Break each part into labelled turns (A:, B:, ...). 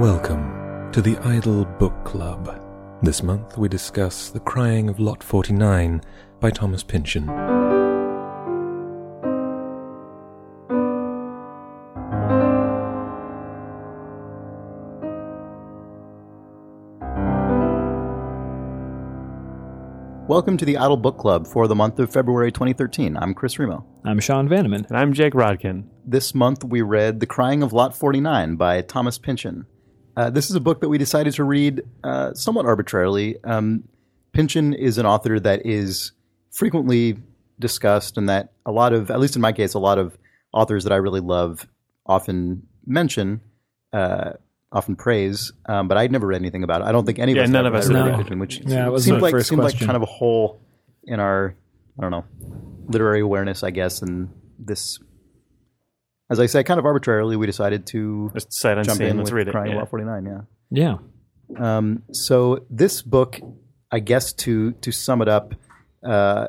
A: Welcome to the Idle Book Club. This month we discuss The Crying of Lot 49 by Thomas Pynchon.
B: Welcome to the Idle Book Club for the month of February 2013. I'm Chris Remo.
C: I'm Sean Vanaman.
D: And I'm Jake Rodkin.
B: This month we read The Crying of Lot 49 by Thomas Pynchon. Uh, this is a book that we decided to read uh, somewhat arbitrarily. Um, Pynchon is an author that is frequently discussed, and that a lot of, at least in my case, a lot of authors that I really love often mention, uh, often praise. Um, but I'd never read anything about it. I don't think any of
D: Yeah,
B: us
D: none of us
B: read
C: have.
B: Pynchon, which
C: Yeah, it was
B: seemed like
C: first
B: seemed like kind of a hole in our, I don't know, literary awareness, I guess. And this, as I say, kind of arbitrarily, we decided to
D: Just sight
B: jump
D: unseen.
B: in
D: Let's
B: with
D: read it.
B: Crying
D: Yeah.
B: Lot 49. Yeah.
C: Yeah.
B: Um, so this book, I guess to to sum it up, uh,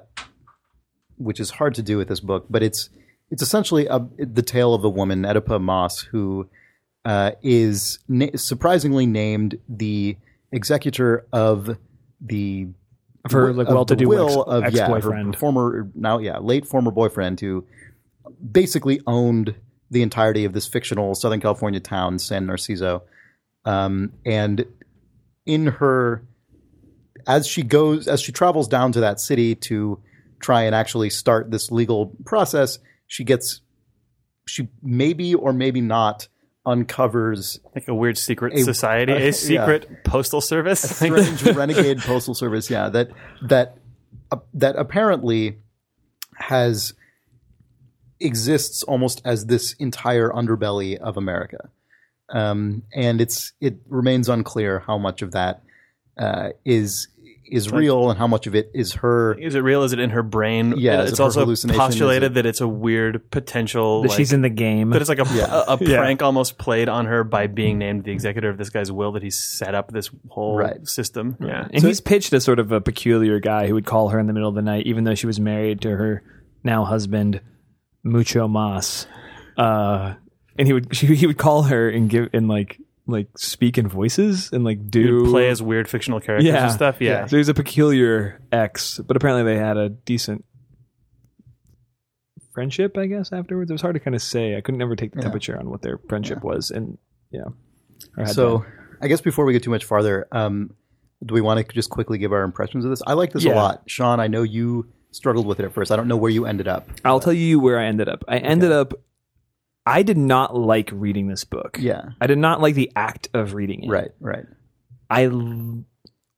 B: which is hard to do with this book, but it's it's essentially a, the tale of a woman, Oedipa Maas, who uh, is na- surprisingly named the executor of the
C: Of her, like, well-to-do
B: will
C: ex-
B: of yeah, her
C: ex-boyfriend.
B: former now yeah late former boyfriend who basically owned the entirety of this fictional Southern California town, San Narciso. Um, and in her, as she goes, as she travels down to that city to try and actually start this legal process, she gets, she maybe or maybe not uncovers
D: Like a weird secret
B: A-
D: society,
B: uh, yeah.
D: a secret postal service.
B: a strange renegade postal service. Yeah, that that uh, that apparently has exists almost as this entire underbelly of America, um, and it's it remains unclear how much of that uh, is is real and how much of it is her.
D: Is it real? Is it in her brain?
B: Yeah, is
D: it's also
B: hallucination? Is
D: postulated
B: it-
D: that it's a weird potential.
C: That
D: like-
C: she's in the game.
D: that it's like a,
B: Yeah.
D: a, a
C: Yeah.
D: prank almost played on her by being named the executor of this guy's will that he set up this whole
B: Right.
D: system. Yeah.
C: and he's pitched as sort of a peculiar guy who would call her in the middle of the night, even though she was married to her now husband, Mucho Maas. Uh, and he would she, he would call her and give and like like speak in voices and like do
D: Play as weird fictional characters
C: Yeah.
D: and stuff. Yeah.
C: So he's a peculiar ex, but apparently they had a decent friendship, I guess, afterwards. It was hard to kind of say. I couldn't never take the
B: Yeah.
C: temperature on what their friendship was. And yeah.
B: So
C: been.
B: I guess before we get too much farther, um, do we want to just quickly give our impressions of this? I like this a lot, Sean. I know you struggled with it at first. I don't know where you ended up.
C: I'll tell you where I ended up. I ended up, I did not like reading this book.
B: Yeah.
C: I did not like the act of reading it.
B: Right. Right.
C: I l-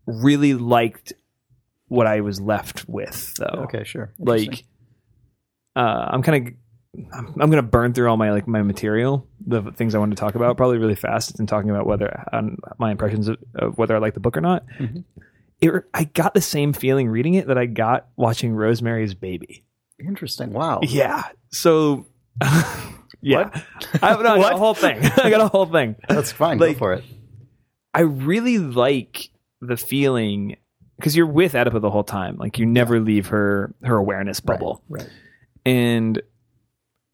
C: really liked what I was left with, though.
B: Okay. Sure.
C: Like uh, I'm kind of I'm, I'm gonna burn through all my like my material, the things I want to talk about, probably really fast, and talking about whether um, my impressions of, of whether I like the book or not.
B: Mhm.
C: It, I got the same feeling reading it that I got watching Rosemary's Baby.
B: Interesting. Wow.
C: Yeah. So. yeah, I, no, I got a whole thing. I got a whole thing.
B: That's fine.
C: Like-
B: Go for it.
C: I really like the feeling because you're with Oedipa the whole time. Like you never leave her her awareness bubble.
B: Right.
C: And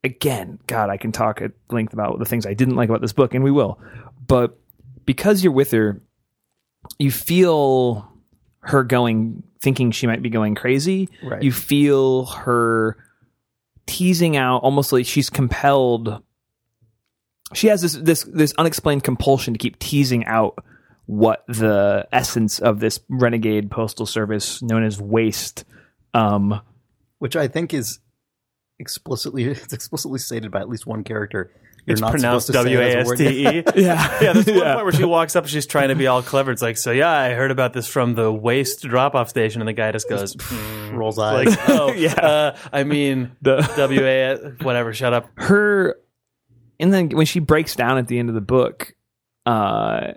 C: again, God, I can talk at length about the things I didn't like about this book, and we will. But because you're with her, you feel her going, thinking she might be going crazy.
B: Right.
C: You feel her teasing out, almost like she's compelled. She has this this this unexplained compulsion to keep teasing out what the essence of this renegade postal service known as waste um
B: Which I think is explicitly it's explicitly stated by at least one character. You're
D: It's
B: not
D: pronounced
B: supposed to
D: W
B: say it
D: A
B: as a
D: S
B: word.
D: T E.
C: yeah
D: Yeah, there's one point where she walks up, she's trying to be all clever. It's like, so yeah, I heard about this from the waste drop off station, and the guy just goes, "Hmm."
B: Rolls eyes.
D: like, oh,
C: Yeah.
D: uh, I mean,
C: The-
D: W A, whatever, shut up.
C: her and then when she breaks down at the end of the book uh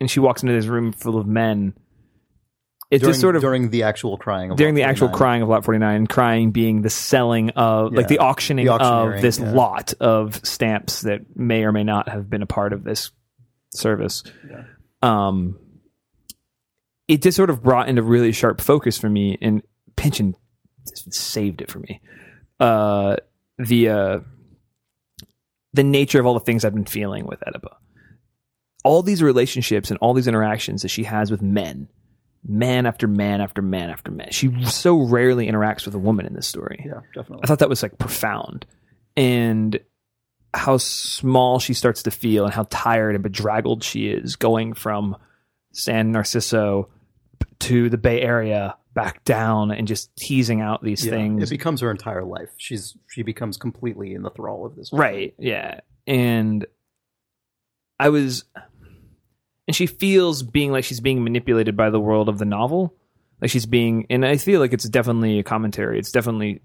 C: and she walks into this room full of men it's
B: during,
C: just sort of
B: during the actual crying. Of
C: during
B: Lot
C: the actual
B: 49.
C: crying of lot 49 crying being the selling of like the auctioning
B: The
C: of this
B: yeah.
C: lot of stamps that may or may not have been a part of this service um it just sort of brought into really sharp focus for me and Pynchon saved it for me uh the uh the nature of all the things I've been feeling with Oedipa all these relationships and all these interactions that she has with men, man after man after man after man. She so rarely interacts with a woman in this story.
B: Yeah, definitely.
C: I thought that was like profound. And how small she starts to feel and how tired and bedraggled she is going from San Narciso to the Bay Area back down and just teasing out these
B: Yeah,
C: things.
B: It becomes her entire life. She's she becomes completely in the thrall of this.
C: Right. Yeah. And I was, and she feels being like she's being manipulated by the world of the novel. Like she's being, and I feel like it's definitely a commentary. It's definitely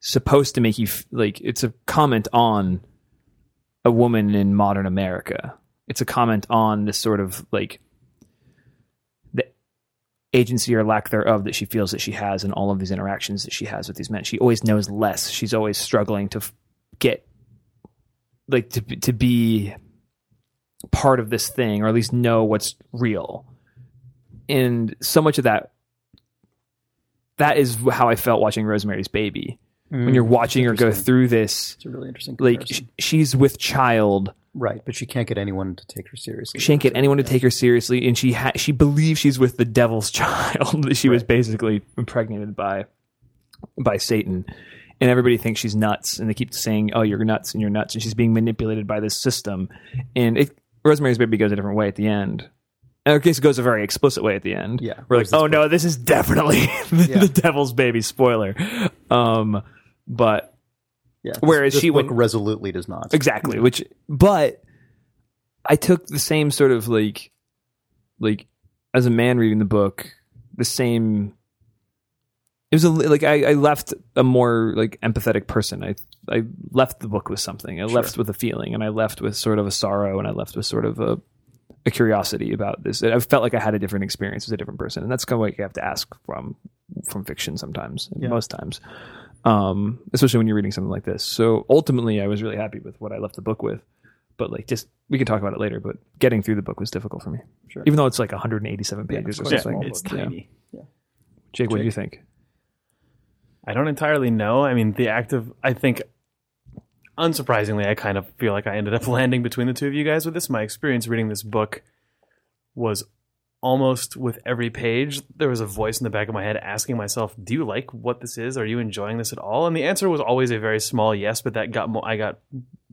C: supposed to make you f- like it's a comment on a woman in modern America. It's a comment on this sort of like the agency or lack thereof that she feels that she has in all of these interactions that she has with these men. She always knows less. She's always struggling to f- get like to to be part of this thing or at least know what's real. And so much of that that is how I felt watching Rosemary's Baby. When you're mm, watching her go through this
B: It's a really interesting.
C: like sh- she's with child
B: right, but she can't get anyone to take her seriously.
C: she can't get anyone to take her seriously and she ha- she believes she's with the devil's child that she was basically impregnated by by satan and everybody thinks she's nuts and they keep saying oh you're nuts and you're nuts and she's being manipulated by this system and it, rosemary's baby goes a different way at the end in our case it goes a very explicit way at the end
B: Yeah.
C: we're like oh no this is definitely the,
B: Yeah.
C: the devil's baby spoiler um but
B: Yeah, this-
C: whereas
B: this
C: she
B: book
C: went-
B: resolutely does not.
C: exactly which but i took the same sort of like like as a man reading the book the same it was a like I, I left a more like empathetic person i i left the book with something i left with a feeling and i left with sort of a sorrow and i left with sort of a a curiosity about this i felt like i had a different experience as a different person and that's kind of what you have to ask from from fiction sometimes
B: Yeah.
C: most times um, especially when you're reading something like this. So ultimately, I was really happy with what I left the book with. But like, just we can talk about it later. But getting through the book was difficult for me,
B: Sure.
C: even though it's like 187 pages
B: it's
C: or something.
B: small
D: it's
B: book.
D: tiny.
C: Jake, what do you think?
D: I don't entirely know. I mean, the act of I think unsurprisingly, I kind of feel like I ended up landing between the two of you guys with this. My experience reading this book was almost with every page there was a voice in the back of my head asking myself, "Do you like what this is? Are you enjoying this at all?" And the answer was always a very small yes, but that got more I got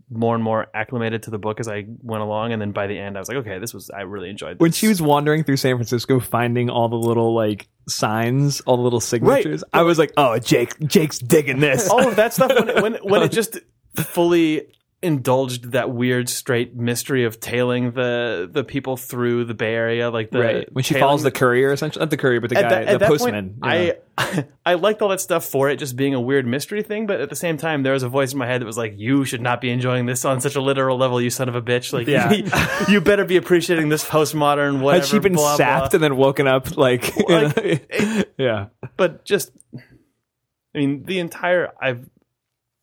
D: more and more acclimated to the book as I went along and then by the end I was like, "Okay, this was I really enjoyed this."
C: When she was wandering through San Francisco, finding all the little like signs, all the little signatures, I was like, "Oh, Jake, Jake's digging this."
D: all of that stuff when it, when, when it just fully indulged that weird straight mystery of tailing the the people through the Bay Area, like the
C: right when she follows the courier, essentially not the courier, but the guy,
D: that,
C: the postman.
D: Point,
C: yeah.
D: I I liked all that stuff for it just being a weird mystery thing, but at the same time, there was a voice in my head that was like, "You should not be enjoying this on such a literal level, you son of a bitch! Like,
C: Yeah.
D: you better be appreciating this postmodern whatever."
C: had she been
D: blah,
C: sapped
D: blah.
C: and then woken up like,
D: Like,
C: a- yeah
D: but just I mean the entire I've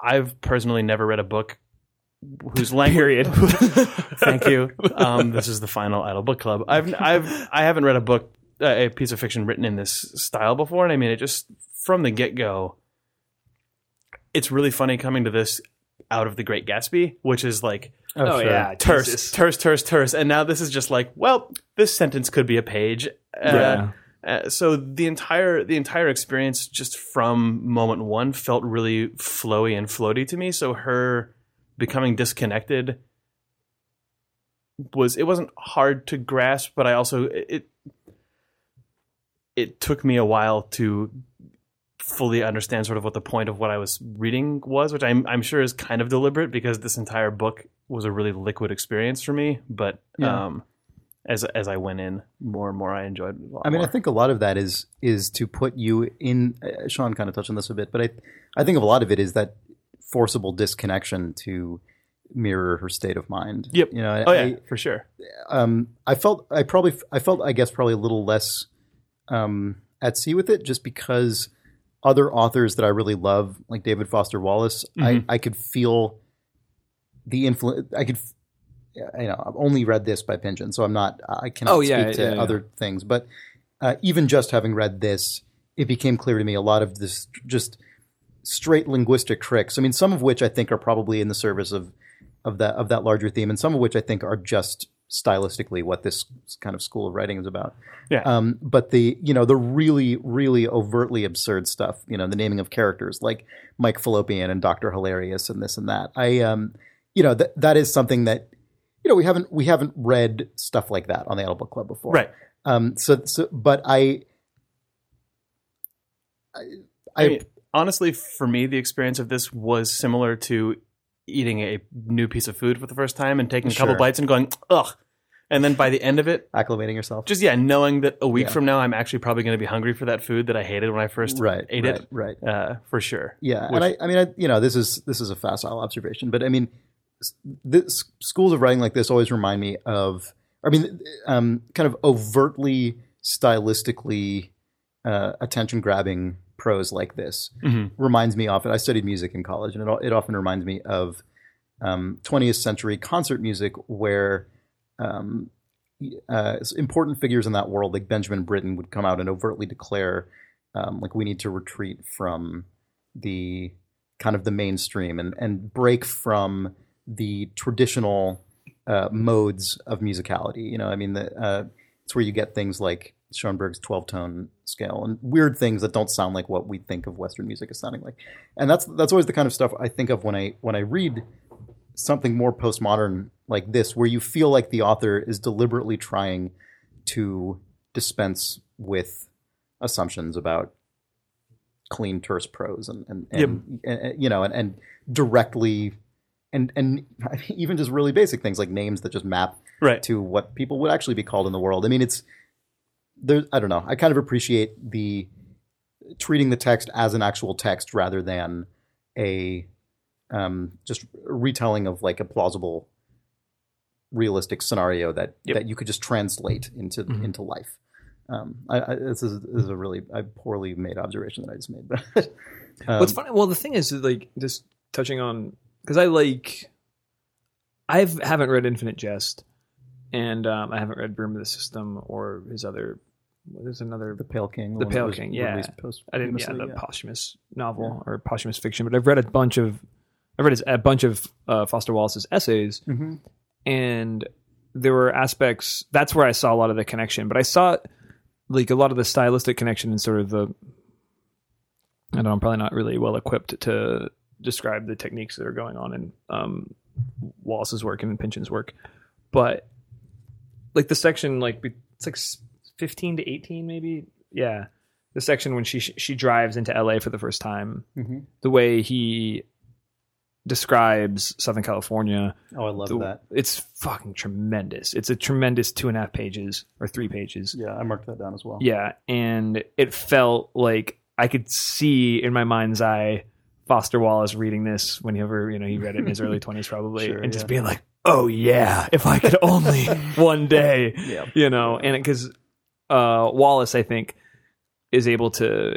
D: I've personally never read a book whose language
C: period
D: Thank you. Um, this is the final Idle Book Club. I've I've I haven't read a book uh, a piece of fiction written in this style before, and I mean it just from the get go. It's really funny coming to this out of the Great Gatsby, which is like
C: oh
B: sure.
C: yeah
D: terse,
C: Jesus.
D: terse, terse, terse, and now this is just like, well, this sentence could be a page. Uh,
C: Yeah.
D: Uh, so the entire the entire experience, just from moment one, felt really flowy and floaty to me. So her becoming disconnected was it wasn't hard to grasp, but I also it it took me a while to fully understand sort of what the point of what I was reading was, which I'm I'm sure is kind of deliberate because this entire book was a really liquid experience for me. But
B: Yeah.
D: um, as as I went in more and more, I enjoyed it. A lot
B: I mean,
D: more.
B: I think a lot of that is is to put you in. Uh, Sean kind of touched on this a bit, but I I think of a lot of it is that forcible disconnection to mirror her state of mind.
D: Yep.
B: You know.
D: Oh
B: I,
D: yeah, for sure.
B: um, I felt I probably I felt I guess probably a little less um, at sea with it just because other authors that I really love, like David Foster Wallace,
D: Mhm.
B: I, I could feel the influence. I could, you know, I've only read this by Pynchon, so I'm not. I cannot
C: Oh, yeah,
B: speak to
C: yeah, yeah.
B: other things. But uh, even just having read this, it became clear to me a lot of this just straight linguistic tricks. I mean, some of which I think are probably in the service of of that of that larger theme, and some of which I think are just stylistically what this kind of school of writing is about.
D: Yeah.
B: Um, but the you know the really really overtly absurd stuff, you know, the naming of characters like Mike Fallopian and Doctor Hilarius and this and that. I um, you know that that is something that you know we haven't we haven't read stuff like that on the Idle Book Club before,
D: Right.
B: Um, so so but I. I,
D: I mean, honestly, for me, the experience of this was similar to eating a new piece of food for the first time and taking a couple
B: Sure.
D: bites and going, ugh. And then by the end of it,
B: acclimating yourself.
D: just yeah, knowing that a week
B: Yeah.
D: from now I'm actually probably going to be hungry for that food that I hated when I first
B: right,
D: ate
B: right,
D: it,
B: right.
D: uh, for sure.
B: Yeah,
D: Which-
B: and I, I mean, I, you know, this is this is a facile observation, but I mean, this, schools of writing like this always remind me of, I mean, um, kind of overtly stylistically uh, attention grabbing prose like this
D: Mhm.
B: reminds me often. I studied music in college, and it, it often reminds me of um, 20th century concert music, where um, uh, important figures in that world, like Benjamin Britten, would come out and overtly declare, um, like, we need to retreat from the kind of the mainstream and and break from the traditional uh, modes of musicality. You know, I mean, the, uh, it's where you get things like Schoenberg's twelve tone scale and weird things that don't sound like what we think of Western music as sounding like. And that's that's always the kind of stuff I think of when I when I read something more postmodern like this, where you feel like the author is deliberately trying to dispense with assumptions about clean terse prose and and, and, and- you know and, and directly and and even just really basic things like names that just map
D: Right.
B: to what people would actually be called in the world. I mean, it's there. I don't know. I kind of appreciate the treating the text as an actual text rather than a um, just retelling of like a plausible, realistic scenario that
C: Yep.
B: that you could just translate into
D: Mhm.
B: into life. Um, I, I, this is this is a really a poorly made observation that I just made. But um,
C: What's funny? Well, the thing is, like, just touching on because I like, I haven't read Infinite Jest, and um, I haven't read Broom of the System or his other. There's another.
B: the Pale King,
C: The
B: one
C: Pale King, yeah. I didn't. Yeah, the posthumous novel or posthumous fiction, but I've read a bunch of. I've read a bunch of uh, Foster Wallace's essays,
B: Mhm.
C: and there were aspects. That's where I saw a lot of the connection, but I saw like a lot of the stylistic connection and sort of the. I don't know. I'm probably not really well equipped to describe the techniques that are going on in um, Wallace's work and Pynchon's work, but like the section, like it's like 15 to 18, maybe. Yeah, the section when she she drives into LA for the first time,
B: Mhm.
C: the way he describes Southern California
B: Oh, I love
C: the-
B: that.
C: It's fucking tremendous. It's a tremendous two and a half pages or three pages.
B: Yeah, I marked that down as well.
C: Yeah, and it felt like I could see in my mind's eye Foster Wallace reading this whenever you know he read it in his early twenties, probably,
B: Sure,
C: and just
B: yeah.
C: being like, "Oh yeah, if I could only one day."
B: Yeah.
C: you know, and because uh, Wallace, I think, is able to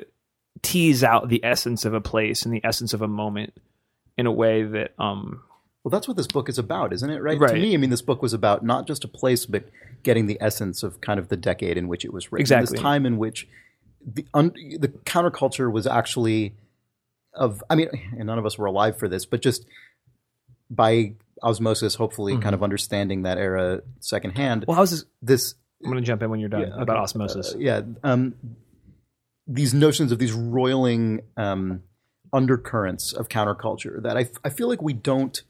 C: tease out the essence of a place and the essence of a moment in a way that um
B: Well, that's what this book is about, isn't it? Right?
C: Right.
B: To me, I mean, this book was about not just a place, but getting the essence of kind of the decade in which it was written.
C: Exactly.
B: This time in which the un- the counterculture was actually of. I mean, and none of us were alive for this, but just by osmosis, hopefully, kind of understanding that era secondhand.
C: well, how's this?
B: This
C: I'm going to jump in when you're done
B: Yeah,
C: about
B: okay.
C: osmosis.
B: uh, yeah, um, these notions of these roiling um, undercurrents of counterculture that I, I feel like we don't.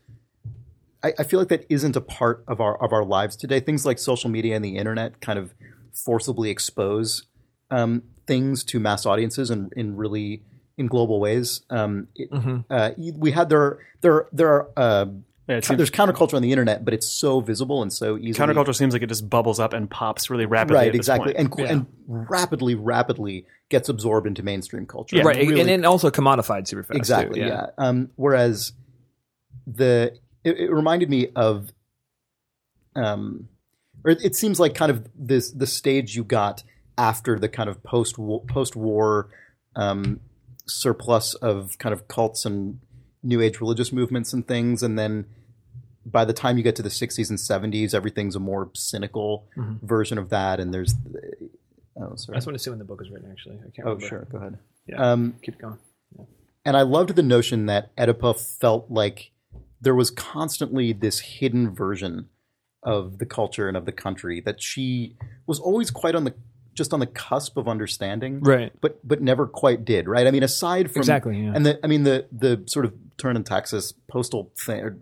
B: I, I feel like that isn't a part of our of our lives today. Things like social media and the internet kind of forcibly expose um, things to mass audiences in, in really in global ways. Um, it,
C: Mhm.
B: uh, we had there there there are uh,
D: Yeah, seems,
B: there's counterculture on the internet, but it's so visible and so easily
D: counterculture seems like it just bubbles up and pops really rapidly.
B: right
D: at this
B: exactly
D: point.
B: and,
C: Yeah.
B: and rapidly rapidly gets absorbed into mainstream culture
D: Yeah,
C: right,
B: Really-
C: and then also commodified super fast. too,
B: exactly yeah, Um, whereas the it, it reminded me of um or it, it seems like kind of this the stage you got after the kind of post post war um surplus of kind of cults and new age religious movements and things and then by the time you get to the 60s and 70s everything's a more cynical
C: Mhm.
B: version of that and there's oh sorry.
C: I just want to see when the book is written. Actually, I can't.
B: oh
C: remember.
B: sure go ahead
C: Yeah.
B: um
C: Keep going.
B: and I loved the notion that Oedipa felt like there was constantly this hidden version of the culture and of the country that she was always quite on the just on the cusp of understanding,
C: Right.
B: But but never quite did, right? I mean, aside from
C: Exactly, yeah.
B: and the I mean the the sort of Thurn and Taxis postal thing, or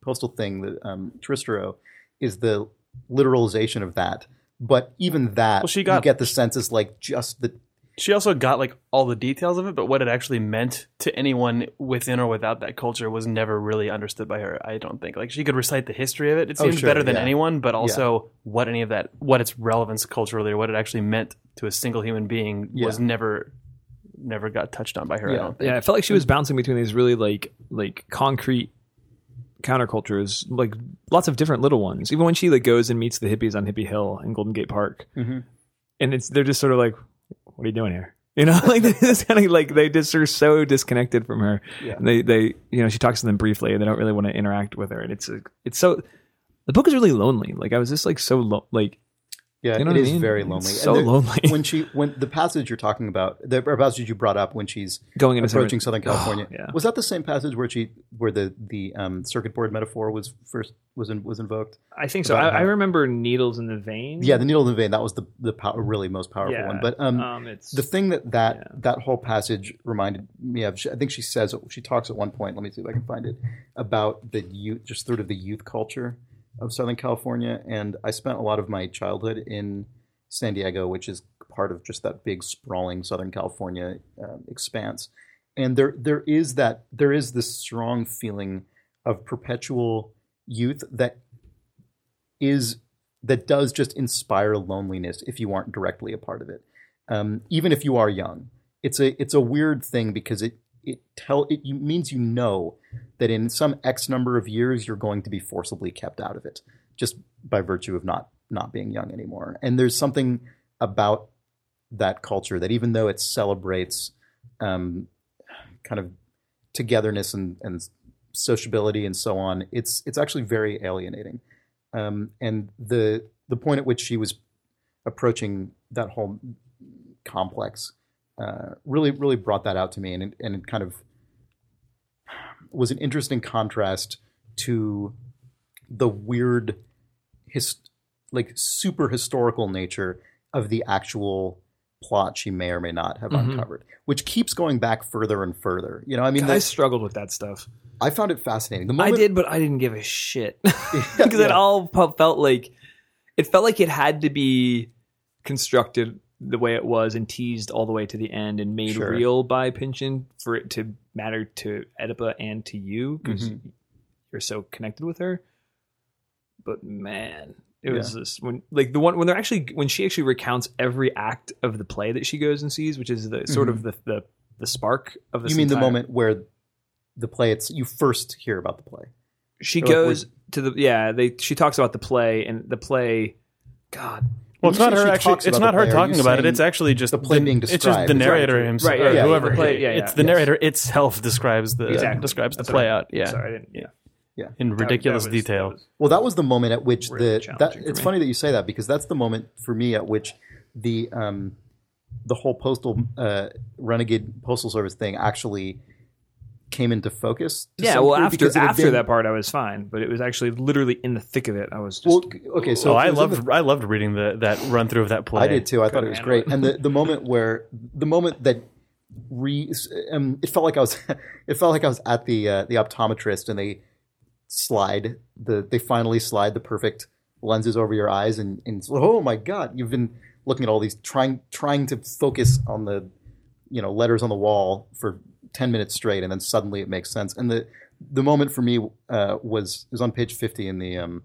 B: postal thing that um, Tristero is the literalization of that. But even that,
D: Well, she
B: you get the sense is like just the
D: She also got like all the details of it, but what it actually meant to anyone within or without that culture was never really understood by her. I don't think. Like she could recite the history of it. It
B: Oh,
D: seems
B: sure,
D: better than
B: yeah.
D: anyone, but also what any of that, what its relevance culturally, or what it actually meant to a single human being, was never, never got touched on by her. I
B: Yeah.
D: don't think.
C: Yeah, I felt like she was bouncing between these really like like concrete countercultures, like lots of different little ones. Even when she like goes and meets the hippies on Hippie Hill in Golden Gate Park,
B: Mhm.
C: and it's they're just sort of like, "What are you doing here?" You know, like this kind of like they just are so disconnected from her.
B: Yeah.
C: And they they you know she talks to them briefly, and they don't really want to interact with her, and it's it's so. The book is really lonely. Like I was just like so lo- like
B: yeah,
C: You know
B: it
C: what I
B: is
C: mean?
B: very
C: It's
B: lonely.
C: so
B: there-
C: lonely.
B: when she when the passage you're talking about, the passage you brought up when she's
C: going into
B: approaching Southern California.
C: Oh, yeah.
B: Was that the same passage where she where the the um, circuit board metaphor was first was in, was invoked?
C: I think so. I, I remember needles in the vein.
B: Yeah, the needle in the vein. That was the the pow- really most powerful
C: yeah.
B: one. But um,
C: um, it's
B: the thing that that
C: Yeah.
B: that whole passage reminded me of, I think she says she talks at one point. Let me see if I can find it about the youth, just sort of the youth culture of Southern California. And I spent a lot of my childhood in San Diego, which is part of just that big sprawling Southern California um, expanse. And there there is that there is this strong feeling of perpetual youth that is that does just inspire loneliness if you aren't directly a part of it um, even if you are young. It's a it's a weird thing because it it tell it means you know that in some X number of years you're going to be forcibly kept out of it just by virtue of not not being young anymore. And there's something about that culture that even though it celebrates um, kind of togetherness and, and sociability and so on, it's it's actually very alienating. Um, and the the point at which she was approaching that whole complex uh, really really brought that out to me. And it, and it kind of was an interesting contrast to the weird his like super historical nature of the actual plot she may or may not have
C: Mhm.
B: uncovered which keeps going back further and further. You know i mean
C: I
B: the-
C: struggled with that stuff.
B: i found it fascinating. The
C: I did, but I didn't give a shit. Because it all felt like it felt like it had to be constructed the way it was and teased all the way to the end and made
B: Sure.
C: real by Pynchon for it to matter to Oedipa and to you because
B: Mhm.
C: you're so connected with her. But man, it was just when like the one when they're actually when she actually recounts every act of the play that she goes and sees, which is the sort of the the the spark of this.
B: Mm-hmm. you mean the moment where the play it's you first hear about the play
C: she
B: Or, like,
C: goes to the yeah they she talks about the play and the play god
D: Well, it's not
B: you
D: her actually. It's not her talking about it. It's actually just
B: the play being described.
D: It's just the narrator
C: right,
D: himself,
C: right,
D: or
C: yeah,
D: whoever.
C: the play, yeah,
D: it's the
B: Yes.
D: narrator itself describes the
C: Exactly.
D: describes the play out. Yeah,
C: sorry I didn't yeah
D: in
C: That-
D: ridiculous
C: that was-
D: detail.
C: that was-
B: Well, that was the moment at which
C: Really
B: the that it's funny that you say that because that's the moment for me at which the um the whole postal uh, renegade postal service thing actually came into focus.
C: yeah well after
B: because it had
C: after
B: been-
C: that part I was fine but it was actually literally in the thick of it I was just
B: Well, okay, so
D: So I
B: it was in
D: loved
B: the-
D: I loved reading the that run through of that play.
B: I did too. I thought it was great,
C: it.
B: and the the moment where the moment that re um, it felt like I was it felt like I was at the uh, the optometrist and they slide the they finally slide the perfect lenses over your eyes and, and it's, oh my god you've been looking at all these trying trying to focus on the you know letters on the wall for 10 minutes straight and then suddenly it makes sense. And the the moment for me uh, was was on page 50 in the um,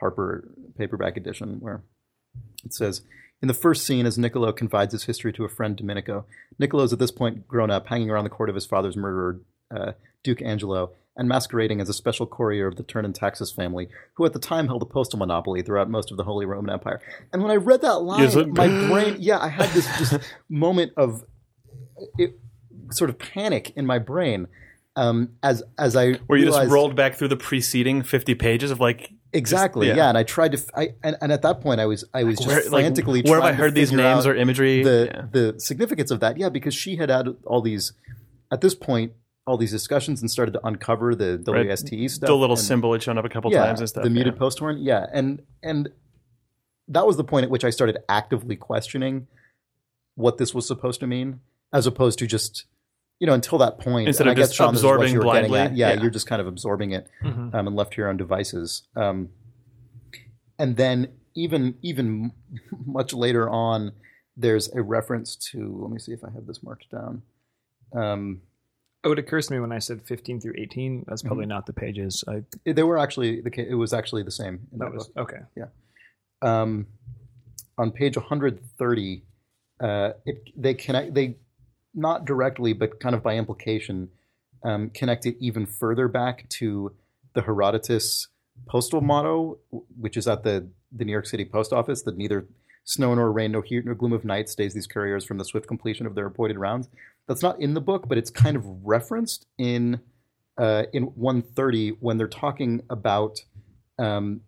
B: Harper paperback edition where it says in the first scene, as Niccolo confides his history to a friend, Domenico, Niccolo is at this point grown up, hanging around the court of his father's murderer, uh, Duke Angelo, and masquerading as a special courier of the Thurn and Taxis family, who at the time held a postal monopoly throughout most of the Holy Roman Empire. And when I read that line, my brain, yeah, I had this just moment of it, sort of panic in my brain um, as as I
D: Where you just rolled back through the preceding fifty pages of like
B: exactly,
D: yeah.
B: yeah. and I tried to, f- I and, and at that point, I was I was just
D: where, like,
B: frantically
D: where have I heard these names or imagery?
B: the
D: Yeah.
B: the significance of that. Yeah, because she had had all these. At this point, all these discussions and started to uncover the
D: Right.
B: WSTE stuff.
D: the little
B: and-
D: symbol had shown up a couple
B: yeah,
D: times and stuff.
B: The muted post horn, yeah, and and that was the point at which I started actively questioning what this was supposed to mean, as opposed to just you know until that point.
D: Instead of
B: I guess,
D: just
B: Sean, this is what
D: absorbing
B: you
D: blindly.
B: Yeah,
D: Yeah.
B: you're just kind of absorbing it
C: Mhm.
B: um, and left to your own devices. Um, and then even even much later on, there's a reference to. Let me see if I have this marked down. Um,
C: Oh, it occurs to me when I said 15 through 18. That's probably not the pages. I
B: they were actually the ca- it was actually the same. In
C: that
B: that
C: was
B: book.
C: okay.
B: um, on page 130, uh, it, they connect they not directly but kind of by implication um, connect it even further back to the Herodotus postal motto, which is at the the New York City post office that neither snow nor rain, no heat nor gloom of night stays these couriers from the swift completion of their appointed rounds. That's not in the book, but it's kind of referenced in uh, in 130 when they're talking about um,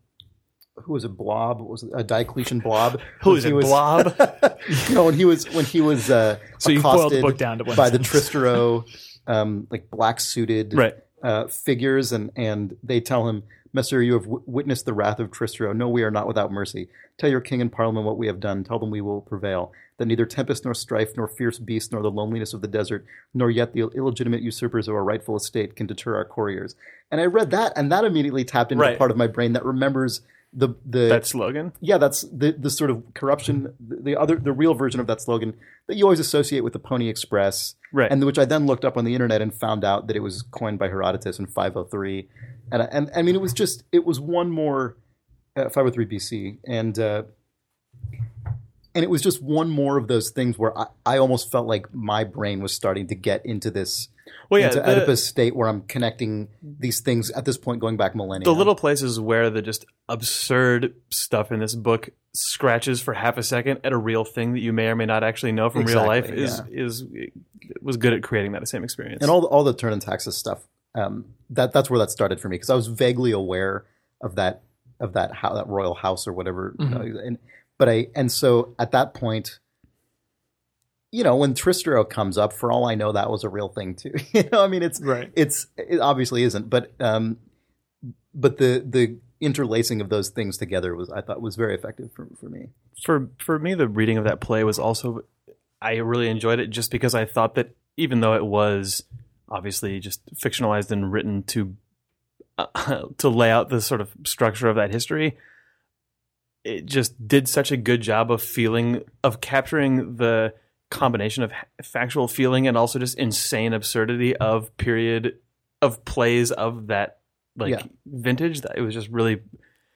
B: who was a Blobb What was it a Diocletian Blobb?
D: Who
B: When
D: is
B: he
D: it,
B: was-
D: Blobb?
B: you know, when he was when he was uh,
C: So you boiled the book down to one
B: by the. Tristero, um, like black suited
D: right.
B: uh, figures, and and they tell him, "Messer, you have w- witnessed the wrath of Tristero. No, we are not without mercy. Tell your king and parliament what we have done. Tell them we will prevail. That neither tempest nor strife, nor fierce beast, nor the loneliness of the desert, nor yet the illegitimate usurpers of our rightful estate can deter our couriers." And I read that, and that immediately tapped into
D: Right.
B: part of my brain that remembers the the
D: That slogan.
B: yeah, that's the the sort of corruption, the, the other, the real version of that slogan that you always associate with the Pony Express,
D: Right.
B: and which I then looked up on the internet and found out that it was coined by Herodotus in 503, and I- and I mean it was just it was one more uh, 503 BC, and uh, and it was just one more of those things where I, I almost felt like my brain was starting to get into this
D: well, yeah.
B: into
D: The,
B: Oedipa state where I'm connecting these things at this point going back millennia.
D: the little places where the just absurd stuff in this book scratches for half a second at a real thing that you may or may not actually know from real life
B: Exactly,
D: is is was good at creating that same experience.
B: and all the, all the Thurn and Taxis stuff. Um, that that's where that started for me because I was vaguely aware of that of that how that royal house or whatever.
C: Mhm.
B: uh, and but I and so at that point, you know, when Tristero comes up, for all I know, that was a real thing too. you know, I mean, it's
C: Right.
B: it's it obviously isn't, but um, but the the interlacing of those things together was I thought was very effective for for me.
D: for for me, the reading of that play was also I really enjoyed it just because I thought that even though it was obviously just fictionalized and written to uh, to lay out the sort of structure of that history, it just did such a good job of feeling of capturing the combination of factual feeling and also just insane absurdity of period of plays of that like
B: Yeah.
D: vintage that it was just really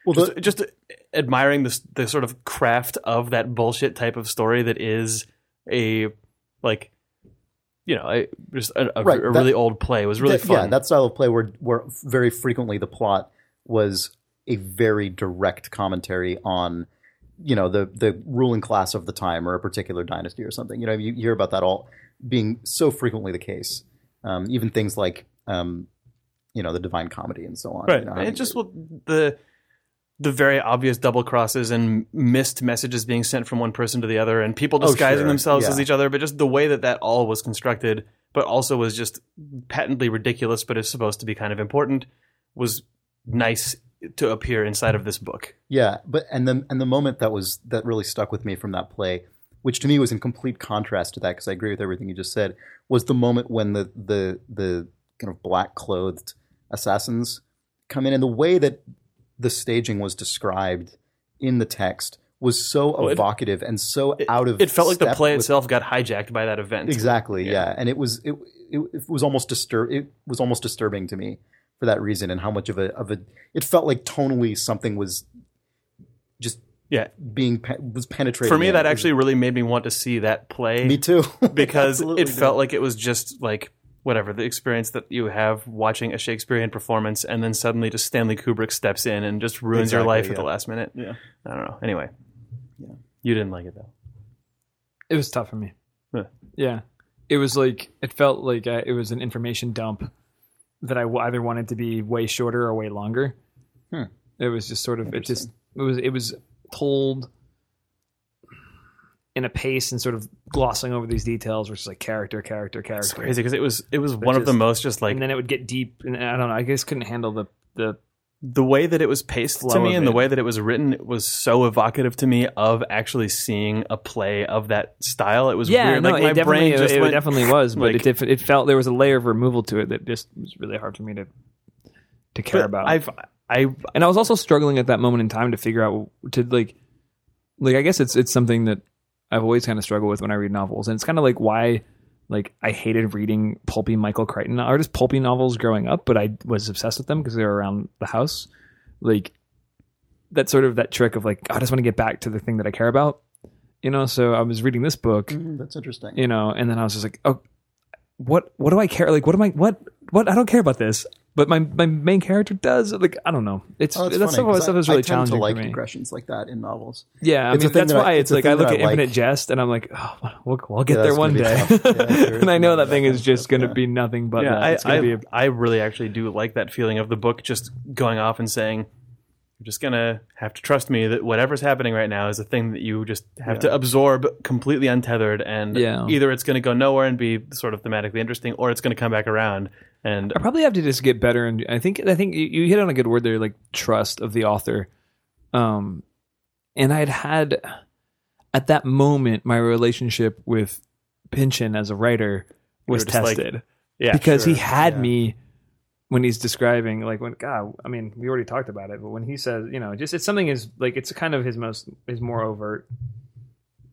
B: Well,
D: just,
B: the,
D: just admiring this the sort of craft of that bullshit type of story that is a like you know a, just a, a,
B: Right,
D: a
B: that-
D: really old play was really
B: that-
D: fun.
B: Yeah, that style of play where where very frequently the plot was a very direct commentary on you know the the ruling class of the time or a particular dynasty or something. You know, you hear about that all being so frequently the case. Um, even things like um, you know the Divine Comedy and so on.
D: right.
B: You know,
D: and just the the very obvious double crosses and missed messages being sent from one person to the other and people
B: Oh,
D: disguising
B: sure.
D: themselves
B: Yeah.
D: as each other but just the way that that all was constructed but also was just patently ridiculous but is supposed to be kind of important was nice to appear inside of this book
B: Yeah, but and the and the moment that was that really stuck with me from that play, which to me was in complete contrast to that because I agree with everything you just said, was the moment when the the the kind of black clothed assassins come in and the way that the staging was described in the text was so
D: it-
B: evocative and so
D: it,
B: out of
D: it felt like the play
B: with-
D: itself got hijacked by that event
B: Exactly.
D: Yeah.
B: Yeah. And it was it, it, it was almost disturb it was almost disturbing to me for that reason and how much of a of a it felt like tonally something was just
D: Yeah.
B: being pe- was penetrating.
D: for me that actually really made me want to see that play
B: me too
D: because
B: Absolutely
D: it
B: did.
D: felt like it was just like whatever the experience that you have watching a Shakespearean performance and then suddenly just Stanley Kubrick steps in and just ruins your
B: Exactly,
D: life at the last minute.
B: Yeah.
D: I don't know. Anyway.
B: Yeah.
D: You didn't like it though.
C: It was tough for me.
D: Huh.
C: Yeah, it was like it felt like uh, it was an information dump that I either wanted to be way shorter or way longer.
B: Hmm.
C: It was just sort of it just it was it was told in a pace and sort of glossing over these details, which is like character, character, character.
D: It's crazy because it was it was one of the most just like
C: and then it would get deep, and I don't know. I guess couldn't handle the the
D: the way that it was paced to me and the way that it was written was so evocative to me of actually seeing a play of that style. It was
C: yeah.
D: weird.
C: No,
D: like my
C: it
D: brain just
C: it,
D: went,
C: definitely was, but
D: like-
C: it it felt there was a layer of removal to it that just was really hard for me to to care about.
D: I've I
C: and I was also struggling at that moment in time to figure out to like like I guess it's it's something that I've always kind of struggled with when I read novels, and it's kind of like why like I hated reading pulpy Michael Crichton or just pulpy novels growing up, but I was obsessed with them because they were around the house. Like that sort of that trick of like I just want to get back to the thing that I care about, you know. So I was reading this book,
B: Mm, that's interesting.
C: you know, and then I was just like, oh, what what do I care? Like, what am I? What what? I don't care about this. But my, my main character does. Like I don't know. It's
B: Oh, it's
C: that's
B: funny,
C: stuff,
B: 'cause
C: stuff is really
B: I
C: challenging
B: to like
C: for me.
B: digressions like that in novels.
C: Yeah, I
B: It's a
C: mean that's
B: that I-
C: why
B: it's
C: it's like I look at
B: I like.
C: Infinite Jest and I'm like, oh, we'll, we'll get
B: Yeah,
C: there
B: it's
C: one day.
B: Yeah,
C: and I know that thing is just going to
B: yeah.
C: be nothing but
D: yeah, uh,
C: that.
D: I
C: gonna
D: I,
C: be a,
D: I really actually do like that feeling of the book just going off and saying you're just gonna have to trust me that whatever's happening right now is a thing that you just have to absorb completely untethered and
C: Yeah.
D: either it's going to go nowhere and be sort of thematically interesting or it's going to come back around and
C: I probably have to just get better, and I think I think you, hit on a good word there, like trust of the author. Um, and I'd had at that moment my relationship with Pynchon as a writer was
D: just like,
C: tested.
D: yeah
C: because he had
B: yeah.
C: me when he's describing like when God, I mean, we already talked about it, but when he says, you know, just it's something is like it's kind of his most his more overt,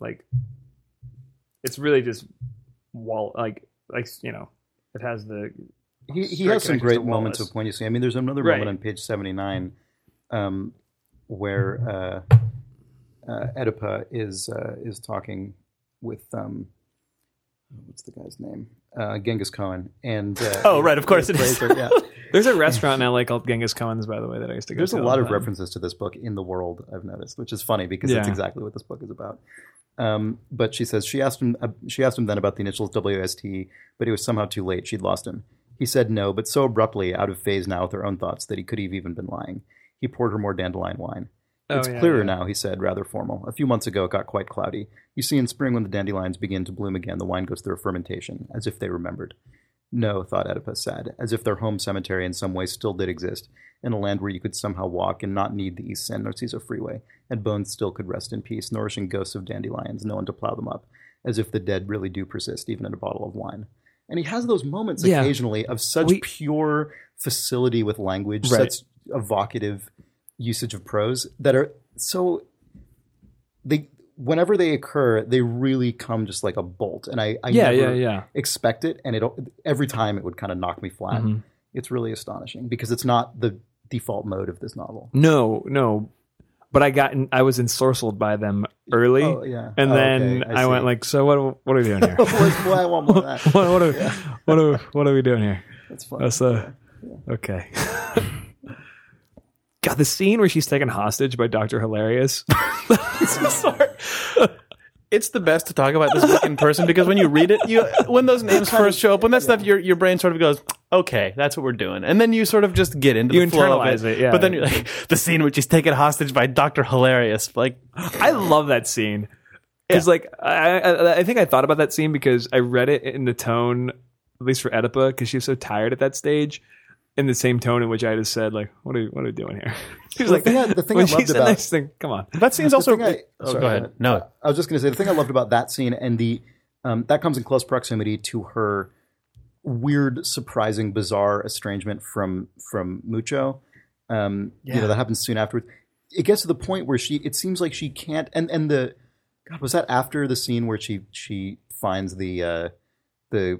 C: like it's really just wall like like you know it has the
B: he, he has some great moments of poignancy. I mean, there's another
C: Right.
B: moment on page 79 um, where uh, uh, Oedipa is uh, is talking with um, what's the guy's name? Uh, Genghis Cohen. And uh,
D: Oh, right, of course it is.
B: Yeah.
C: There's a restaurant in LA called Genghis Cohen's, by the way, that I used to go to.
B: There's
C: to.
B: a lot of
C: time.
B: references to this book in the world. I've noticed, which is funny because that's exactly what this book is about. Um, but she says she asked him. Uh, she asked him then about the initials WST, but he was somehow too late. She'd lost him. He said no, but so abruptly, out of phase now with her own thoughts, that he could have even been lying. He poured her more dandelion wine.
C: Oh,
B: It's
C: yeah,
B: clearer
C: yeah.
B: now, he said, rather formal. A few months ago, it got quite cloudy. You see, in spring, when the dandelions begin to bloom again, the wine goes through a fermentation, as if they remembered. No, thought Oedipa sad, as if their home cemetery in some way still did exist, in a land where you could somehow walk and not need the East San Narciso freeway, and bones still could rest in peace, nourishing ghosts of dandelions, no one to plow them up, as if the dead really do persist, even in a bottle of wine. And he has those moments
C: Yeah.
B: occasionally of such
C: We-
B: pure facility with language,
C: Right.
B: such evocative usage of prose that are so they whenever they occur they really come just like a bolt and i, I
C: Yeah,
B: never
C: yeah, yeah.
B: expect it and it every time it would kind of knock me flat
C: Mhm.
B: it's really astonishing because it's not the default mode of this novel
C: No, no. But I got, I was ensorcelled by them early,
B: oh yeah
C: and
B: Oh,
C: then
B: okay,
C: I, went like, "So what? What are we doing here?
B: What's- I want more
C: what, what, are, what, are, what are we doing here?"
B: that's fun
C: That's uh, okay. God, the scene where she's taken hostage by Doctor Hilarius.
D: It's the best to talk about this book in person because when you read it, you when those names first show up, when that stuff, your your brain sort of goes, "Okay, that's what we're doing," and then you sort of just get into
C: You
D: the flow of
C: internalize it, yeah.
D: But then you're like, the scene which she's taken hostage by Doctor Hilarius, like
C: I love that scene. Because, like, I, I I think I thought about that scene because I read it in the tone, at least for Oedipa, because she was so tired at that stage. In the same tone in which I just said, like, "What are you, what are we doing here?" She was
B: The
C: like,
B: thing I- the thing I
C: she
B: loved about-
C: that, she's like, "Come on."
D: that scene's
B: The
D: also.
B: thing I-
D: oh,
B: sorry,
D: go ahead. No,
B: I was just going to say the thing I loved about that scene and the um, that comes in close proximity to her weird, surprising, bizarre estrangement from from Mucho. Um, You know that happens soon afterwards. It gets to the point where she it seems like she can't and and the God was that after the scene where she she finds the uh, the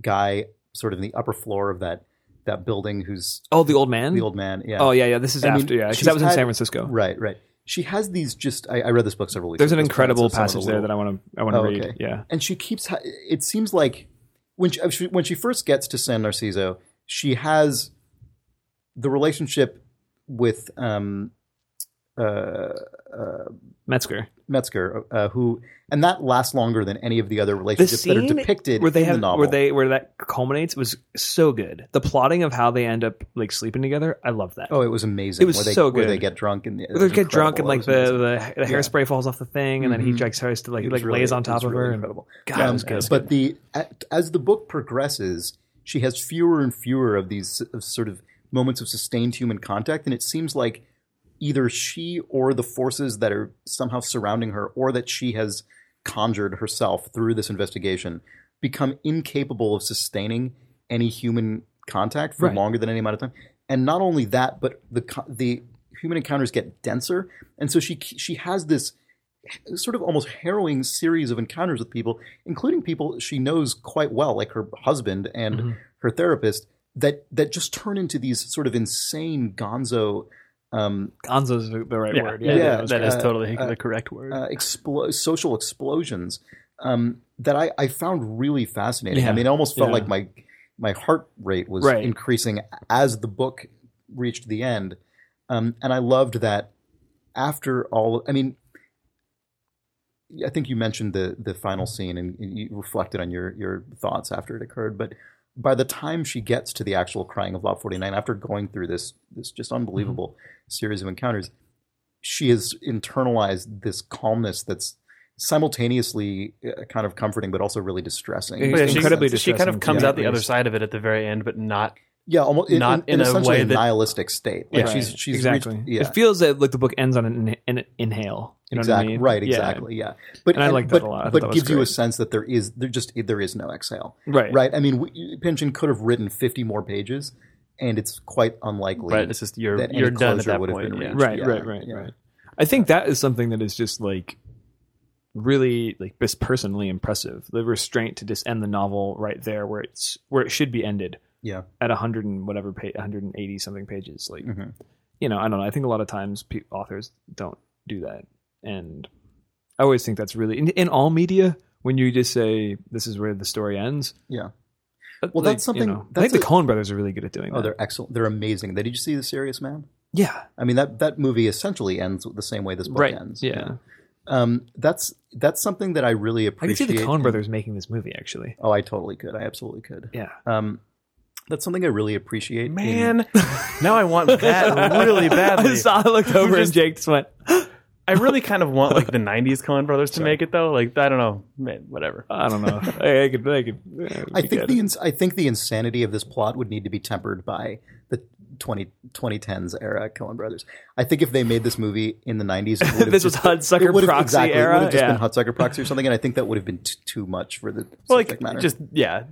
B: guy sort of in the upper floor of that that building who's
C: Oh, the old man.
B: the old man yeah
C: Oh yeah, yeah. This is
B: I mean,
C: after, yeah, because that was in
B: had-
C: San Francisco.
B: right right she has these just I, I read this book several weeks
C: There's an incredible
B: some of the
C: passage there that I want to I want to
B: Oh,
C: read.
B: okay.
C: Yeah,
B: and she keeps ha- it seems like when she, when she first gets to San Narciso, she has the relationship with um uh, uh
C: Metzger.
B: Metzger, uh, who and that lasts longer than any of the other
C: The
B: relationships that are depicted
C: where they
B: in
C: have
B: the novel.
C: where they where that culminates was so good. The plotting of how they end up like sleeping together, I love that.
B: oh, it was amazing.
C: It was
B: where they,
C: so
B: Where they
C: good.
B: get drunk and
C: they get drunk and like the, the, the
B: Yeah.
C: hairspray falls off the thing, and then he
B: Mhm.
C: like tries to like
B: It
C: he,
B: was
C: like
B: really-
C: lays on top of
B: really
C: her.
B: Incredible.
C: God, it was good.
B: But the as the book progresses, she has fewer and fewer of these of sort of moments of sustained human contact, and it seems like either she or the forces that are somehow surrounding her, or that she has conjured herself through this investigation, become incapable of sustaining any human contact for
C: Right.
B: longer than any amount of time. And not only that, but the the human encounters get denser, and so she she has this sort of almost harrowing series of encounters with people, including people she knows quite well, like her husband and
C: Mhm.
B: her therapist, that that just turn into these sort of insane gonzo um,
C: Gonzo's the the right
D: Yeah,
C: word.
D: yeah,
B: Yeah,
C: that was
D: that
C: good.
D: is
B: uh,
D: totally
B: uh,
D: the correct word.
B: uh, explo- social explosions um, that I, I found really fascinating.
C: Yeah.
B: I mean, it almost felt
C: Yeah.
B: like my my heart rate was
C: Right.
B: increasing as the book reached the end, um, and I loved that after all. I mean, I think you mentioned the the final scene and you reflected on your your thoughts after it occurred, but by the time she gets to the actual crying of Lot 49 after going through this this just unbelievable series of encounters she has internalized this calmness that's simultaneously uh, kind of comforting but also really distressing.
D: Yeah, she-
C: incredibly
D: she, kind of comes
C: yeah,
D: out the other side of it at the very end, but not.
B: Yeah almost in,
D: Not
B: in,
D: in a
B: essentially
D: way
B: a
D: that-
B: nihilistic state like
C: Yeah,
B: she's she's
C: exactly.
B: reached, yeah
C: It feels that like the book ends on an, in, an inhale. You know
B: exactly
C: what I mean?
B: right exactly yeah, but
C: And I like that
B: but,
C: a lot.
B: But gives you a sense that there is there just there is no exhale
C: Right.
B: right i mean we, Pynchon could have written 50 more pages and it's quite unlikely
D: Right, it's just you're
B: that
D: you're done at that
B: would have
D: point.
B: been
D: yeah.
C: Right,
B: Yeah,
C: right, right,
B: yeah.
C: right. I think that is something that is just like really like just personally impressive. The restraint to just end the novel right there where it's where it should be ended
B: yeah
C: at 100 and whatever pa- 180 something pages. Like
B: Mhm.
C: you know, I don't know. I think a lot of times pe- authors don't do that, and I always think that's really in, in all media when you just say this is where the story ends.
B: yeah
C: Well,
B: Well, that's something-
C: I think
B: that's
C: the
B: a-
C: Coen brothers are really good at doing
B: oh
C: that.
B: they're excellent they're amazing did you see the serious man
C: Yeah,
B: I mean that that movie essentially ends the same way this book
C: right.
B: ends.
C: Yeah,
B: Um, that's that's something that I really
C: appreciate. I
B: appreciate.
C: see the Coen brothers making this movie. Actually,
B: Oh, I totally could. I absolutely could.
C: yeah.
B: Um, that's something I really appreciate. in-
D: Man, now I want that really badly.
C: I saw. I looked over and Jake just went.
D: I really kind of want like the '90s Coen Brothers to make it though. Like I don't know, man, whatever.
C: I don't know. I, I could. I could.
B: I think the ins- I think the insanity of this plot would need to be tempered by the 20, 2010s era Coen Brothers. I think if they made this movie in the nineties, it would have
C: This was Hudsucker
B: it
C: Proxy
B: exactly, It
C: era?
B: would have just
C: Yeah.
B: been Hudsucker Proxy or something, and I think that would have been t- too much for the
D: Well,
B: subject
D: like
B: matter.
D: just yeah,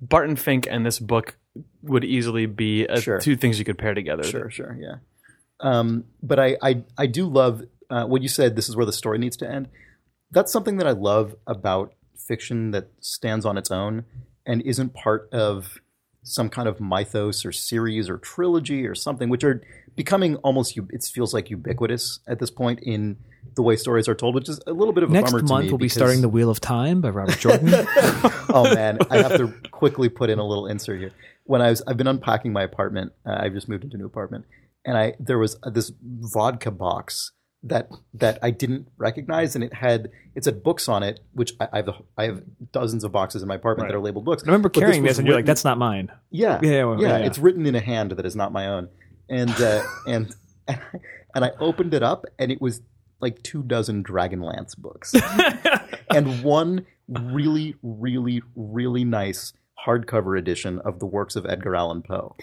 D: Barton Fink and this book would easily be uh
B: Sure.
D: two things you could pair together.
B: Sure, sure, yeah. Um, but I, I, I do love uh, what you said. This is where the story needs to end. That's something that I love about fiction that stands on its own and isn't part of some kind of mythos or series or trilogy or something, which are becoming almost. It feels like ubiquitous at this point in the way stories are told, which is a little bit of a
C: Next
B: bummer to
C: month we'll be starting The Wheel of Time by Robert Jordan.
B: oh man, I have to quickly put in a little insert here. When I was, I've been unpacking my apartment. Uh, I've just moved into a new apartment, and I there was this vodka box that that I didn't recognize, and it had it said books on it, which I, I have I have dozens of boxes in my apartment that are labeled books.
C: I remember
B: But
C: carrying
B: was
C: this, and you're like, "That's not mine."
B: yeah,
C: Yeah,
B: yeah,
C: well, yeah, yeah.
B: It's written in a hand that is not my own, and uh, and and I opened it up, and it was like two dozen Dragonlance books, and one really, really, really nice hardcover edition of the works of Edgar Allan Poe.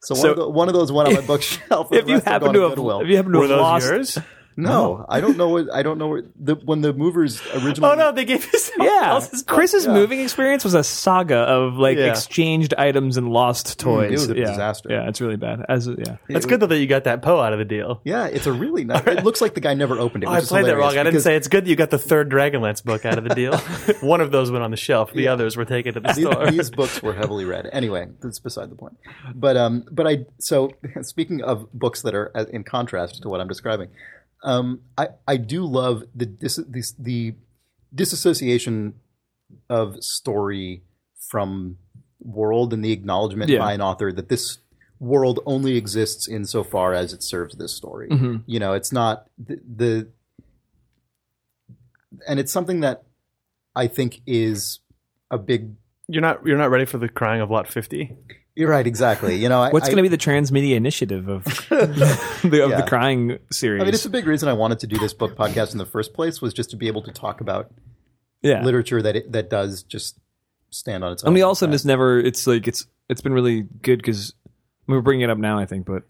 B: So one, of, the, one of those went on my bookshelf.
C: If you
B: have
C: happen
B: gone
C: to
B: to
C: have, if you happen to have
D: those
C: lost,
D: yours?
B: No, I don't know. What, I don't know what, the, when the movers originally.
D: Oh no, they gave you someone
C: yeah,
D: else's.
C: Chris's
B: Yeah.
C: moving experience was a saga of like
D: Yeah.
C: exchanged items and lost toys.
B: it was a
C: yeah.
B: disaster.
C: Yeah, it's really bad. As yeah,
D: That's good though that you got that Poe out of the deal.
B: Yeah, it's a really nice. It looks like the guy never opened it.
D: Oh,
B: which
D: I
B: is
D: played that
B: hilarious
D: wrong. I didn't
B: because
D: say it's good that you got the third Dragonlance book out of the deal. One of those went on the shelf. The others were taken to the
B: these,
D: store.
B: these books were heavily read. Anyway, that's beside the point. But um, but I so speaking of books that are uh, in contrast to what I'm describing, um, I I do love the dis, this, the disassociation of story from world and the acknowledgement
C: Yeah.
B: by an author that this world only exists insofar as it serves this story.
C: Mhm.
B: You know, it's not the, the and it's something that I think is a big.
D: You're not you're not ready for the crying of lot fifty.
B: You're right, exactly. You know, I,
C: What's going to be the transmedia initiative of the, of
B: Yeah.
C: the crying series?
B: I mean, it's a big reason I wanted to do this book podcast in the first place was just to be able to talk about
C: yeah.
B: literature that it, that does just stand on its own.
C: And we also just never. It's like it's it's been really good because we're bringing it up now. I think, but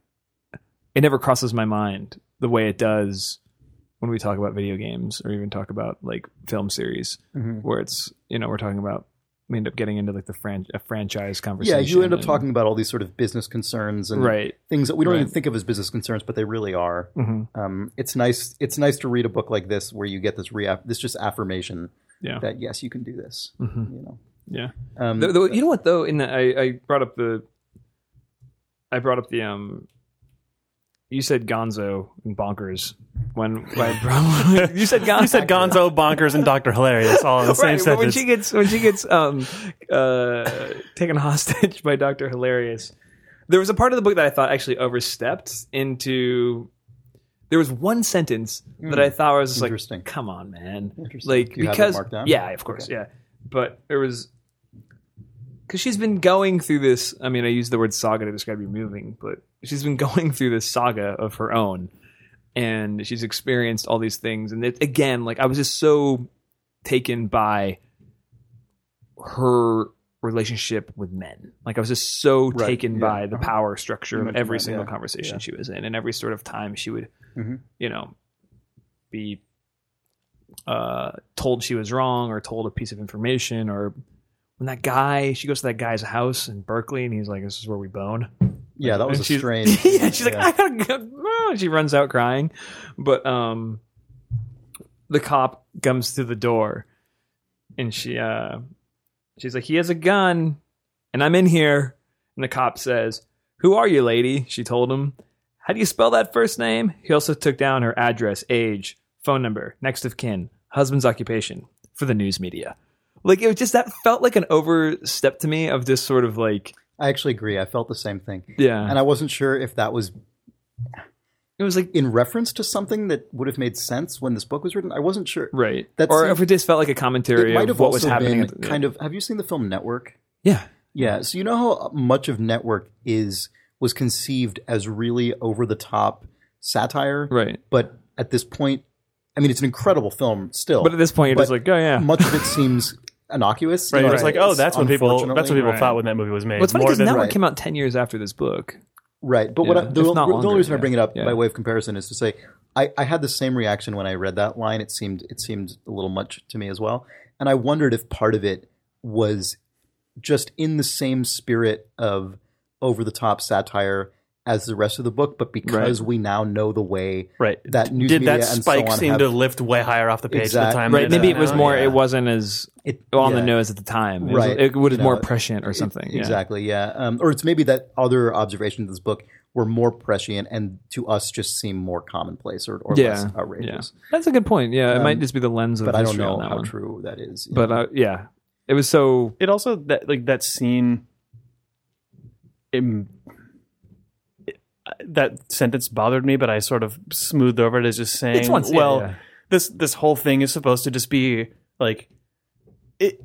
C: it never crosses my mind the way it does when we talk about video games or even talk about like film series,
B: Mhm.
C: where it's you know we're talking about we end up getting into like the fran- a franchise conversation.
B: Yeah, you end up
C: and-
B: talking about all these sort of business concerns and
C: right.
B: things that we don't
C: Right.
B: even think of as business concerns, but they really are.
C: hmm
B: Um, it's nice. It's nice to read a book like this where you get this reaff- this just affirmation
C: Yeah.
B: that yes, you can do this.
C: hmm
B: You know.
C: Yeah.
B: Um,
C: The- the- you know what though? In the, I, I brought up the, I brought up the um. You said Gonzo and bonkers when, when you said Gonzo.
D: You said Gonzo, Bonkers, and Doctor Hilarius all in the same
C: right, but when
D: sentence.
C: she gets when she gets um uh taken hostage by Doctor Hilarius, there was a part of the book that I thought actually overstepped into. There was one sentence that I thought was just like,
B: Interesting.
C: "Come on, man!"
B: Interesting.
C: Like
B: Do you have it
C: because
B: marked down?
C: yeah, of course, yeah. But there was because she's been going through this. I mean, I use the word saga to describe your moving, but she's been going through this saga of her own, and she's experienced all these things. And it, again, like I was just so taken by her relationship with men. Like I was just so
B: Right,
C: taken
B: yeah.
C: by the
B: Uh-huh.
C: power structure
B: You
C: of every single
B: yeah,
C: conversation
B: yeah.
C: she was in, and every sort of time she would,
B: Mhm.
C: you know, be uh, told she was wrong or told a piece of information or when that guy she goes to that guy's house in Berkeley and he's like, "This is where we bone."
B: yeah, that was
C: And
B: a strange.
C: yeah, she's like,
B: yeah.
C: I gotta go. Ah, She runs out crying, but um, the cop comes to the door, and she uh, she's like, he has a gun, and I'm in here, and the cop says, "Who are you, lady?" She told him. How do you spell that first name? He also took down her address, age, phone number, next of kin, husband's occupation for the news media. Like it was just that felt like an overstep to me of this sort of like
B: I actually agree. I felt the same thing,
C: yeah.
B: and I wasn't sure if that was
C: it was like
B: in reference to something that would have made sense when this book was written. I wasn't sure.
C: Right.
B: That
C: or if it just felt like a
B: It
C: commentary
B: might
C: of
B: have
C: what was happening.
B: been kind of. Have you seen the film Network?
C: yeah.
B: Yeah. So you know how much of Network is was conceived as really over the top satire,
C: Right.
B: but at this point, I mean, it's an incredible film still.
C: But at this point, you're just like, oh yeah.
B: much of it seems innocuous.
D: right,
B: you know,
D: it's like, oh, that's what people. That's what people
C: Right.
D: thought when that movie was made.
C: Well, it's funny
D: More
C: because
D: than
C: Network
B: right.
C: came out ten years after this book.
B: Right, but what I, the,
C: if
B: the,
C: not
B: the only reason I
C: yeah.
B: bring it up
C: Yeah.
B: by way of comparison is to say I, I had the same reaction when I read that line. It seemed it seemed a little much to me as well, and I wondered if part of it was just in the same spirit of over the top satire as the rest of the book, but because we now know the way
D: right.
B: that news
D: Did
B: media
D: that
B: and
D: spike
B: so on
D: seem
B: have-
D: to lift way higher off the page at the time?
C: Right. Maybe it was
D: now?
C: more.
B: yeah.
C: It wasn't as
B: it,
C: on the nose at the time. It was,
B: Right.
C: It, was
B: You
C: more prescient or something. yeah.
B: Exactly, yeah. Um, or it's maybe that other observations of this book were more prescient and to us just seem more commonplace or, or
C: Yeah.
B: less
C: Yeah.
B: outrageous.
C: That's a good point. Yeah. It
B: Um,
C: might just be the lens of
B: But I don't know how
C: one.
B: true that is.
C: But uh, yeah, it was so.
D: it also that like that scene im- it- that sentence bothered me but i sort of smoothed over it as just saying
C: once- yeah,
D: well
C: yeah.
D: this this whole thing is supposed to just be like it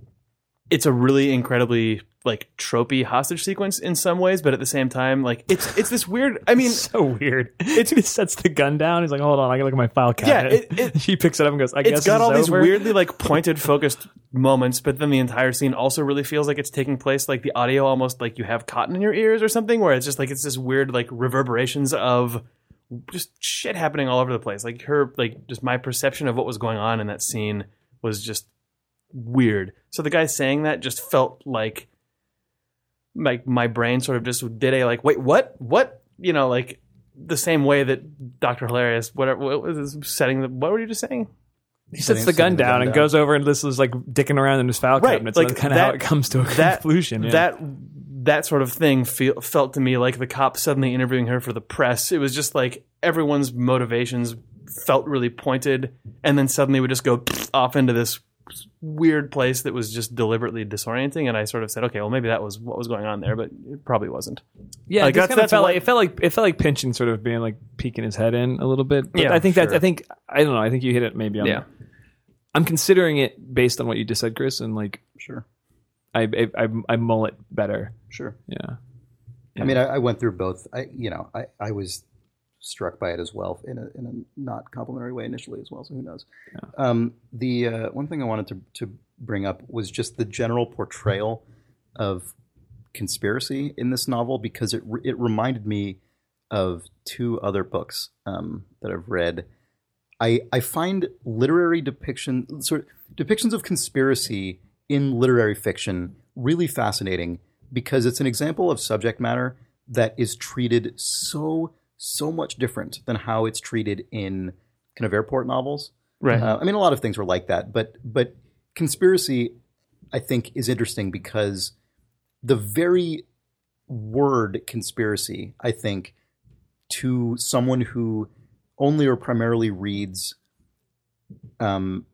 D: it's a really incredibly like tropey hostage sequence in some ways but at the same time like it's it's this weird i mean
C: so weird. It's, he sets the gun down. He's like, "Hold on, I gotta look at my file
D: Yeah,
C: cabinet."
D: it- it-
C: she picks it up and goes, "I guess
D: it's over."
C: it's
D: got
C: all
D: these
C: over."
D: weirdly like pointed focused moments but then the entire scene also really feels like it's taking place like the audio almost like you have cotton in your ears or something where it's just like it's this weird like reverberations of just shit happening all over the place like her like just my perception of what was going on in that scene was just weird so the guy saying that just felt like like my brain sort of just did a like wait what what you know like the same way that Dr. Hilarius whatever what was his setting the what were you just saying
C: He sets the gun
B: setting the
C: down
B: gun
C: and
B: down.
C: goes over and this is like dicking around in his file
D: Right,
C: cabinet.
D: like
C: so that's kind of how it comes to a
D: that
C: conclusion. Yeah.
D: that that sort of thing feel, felt to me like the cop suddenly interviewing her for the press. It was just like everyone's motivations felt really pointed, and then suddenly would just go off into this weird place that was just deliberately disorienting. And I sort of said, okay, well maybe that was what was going on there, but it probably wasn't.
C: Yeah,
D: Like,
C: it
D: that's-
C: kind of
D: that's
C: felt like it felt like it felt like Pynchon sort of being like peeking his head in a little bit. But
D: Yeah,
C: I think that. I think I don't know. I think you hit it maybe on
D: Yeah.
C: I'm considering it based on what you just said, Chris, and like
B: Sure,
C: I I, I, I mull it better.
B: sure.
C: Yeah.
B: I mean, I, I went through both. I, you know, I, I was struck by it as well in a, in a not complimentary way initially as well. So who knows? Um, the uh, one thing I wanted to, to bring up was just the general portrayal of conspiracy in this novel because it re- it reminded me of two other books um, that I've read. I I find literary depiction sort of depictions of conspiracy in literary fiction really fascinating because it's an example of subject matter that is treated so so much different than how it's treated in kind of airport novels.
D: Right.
B: Uh, I mean, a lot of things were like that, but but conspiracy, I think, is interesting because the very word conspiracy, I think, to someone who only or primarily reads um,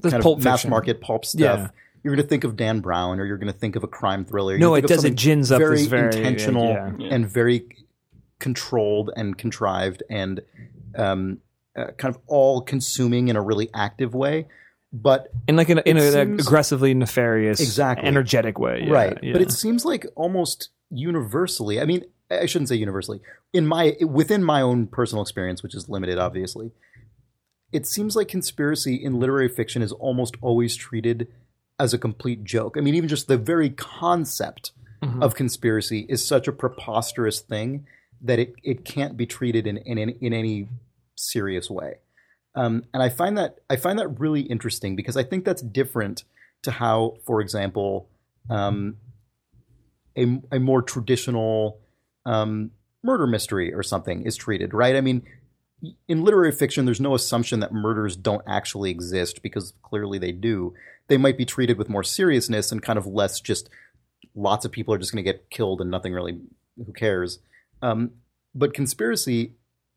C: That's
B: kind
C: Pulp
B: of mass
C: Fiction.
B: market pulp stuff.
C: Yeah.
B: You're going to think of Dan Brown, or you're going to think of a crime thriller. You're
C: No, it
B: think of
C: does. It gins up
B: very
C: very-
B: intentional
C: yeah.
D: Yeah.
B: and very controlled and contrived and um, uh, kind of all consuming in a really active way. But
C: in like an, in an aggressively nefarious,
B: Exactly.
C: energetic way. Yeah,
B: right,
C: yeah.
B: but it seems like almost universally. I mean, I shouldn't say universally. In my within my own personal experience, which is limited, obviously, it seems like conspiracy in literary fiction is almost always treated as a complete joke. I mean, even just the very concept
C: Mhm.
B: of conspiracy is such a preposterous thing that it, it can't be treated in, in, in, any serious way. Um, and I find that I find that really interesting because I think that's different to how, for example, um, a, a more traditional um, murder mystery or something is treated, right? I mean, in literary fiction, there's no assumption that murders don't actually exist because clearly they do. They might be treated with more seriousness and kind of less just lots of people are just going to get killed and nothing really, who cares? Um, but conspiracy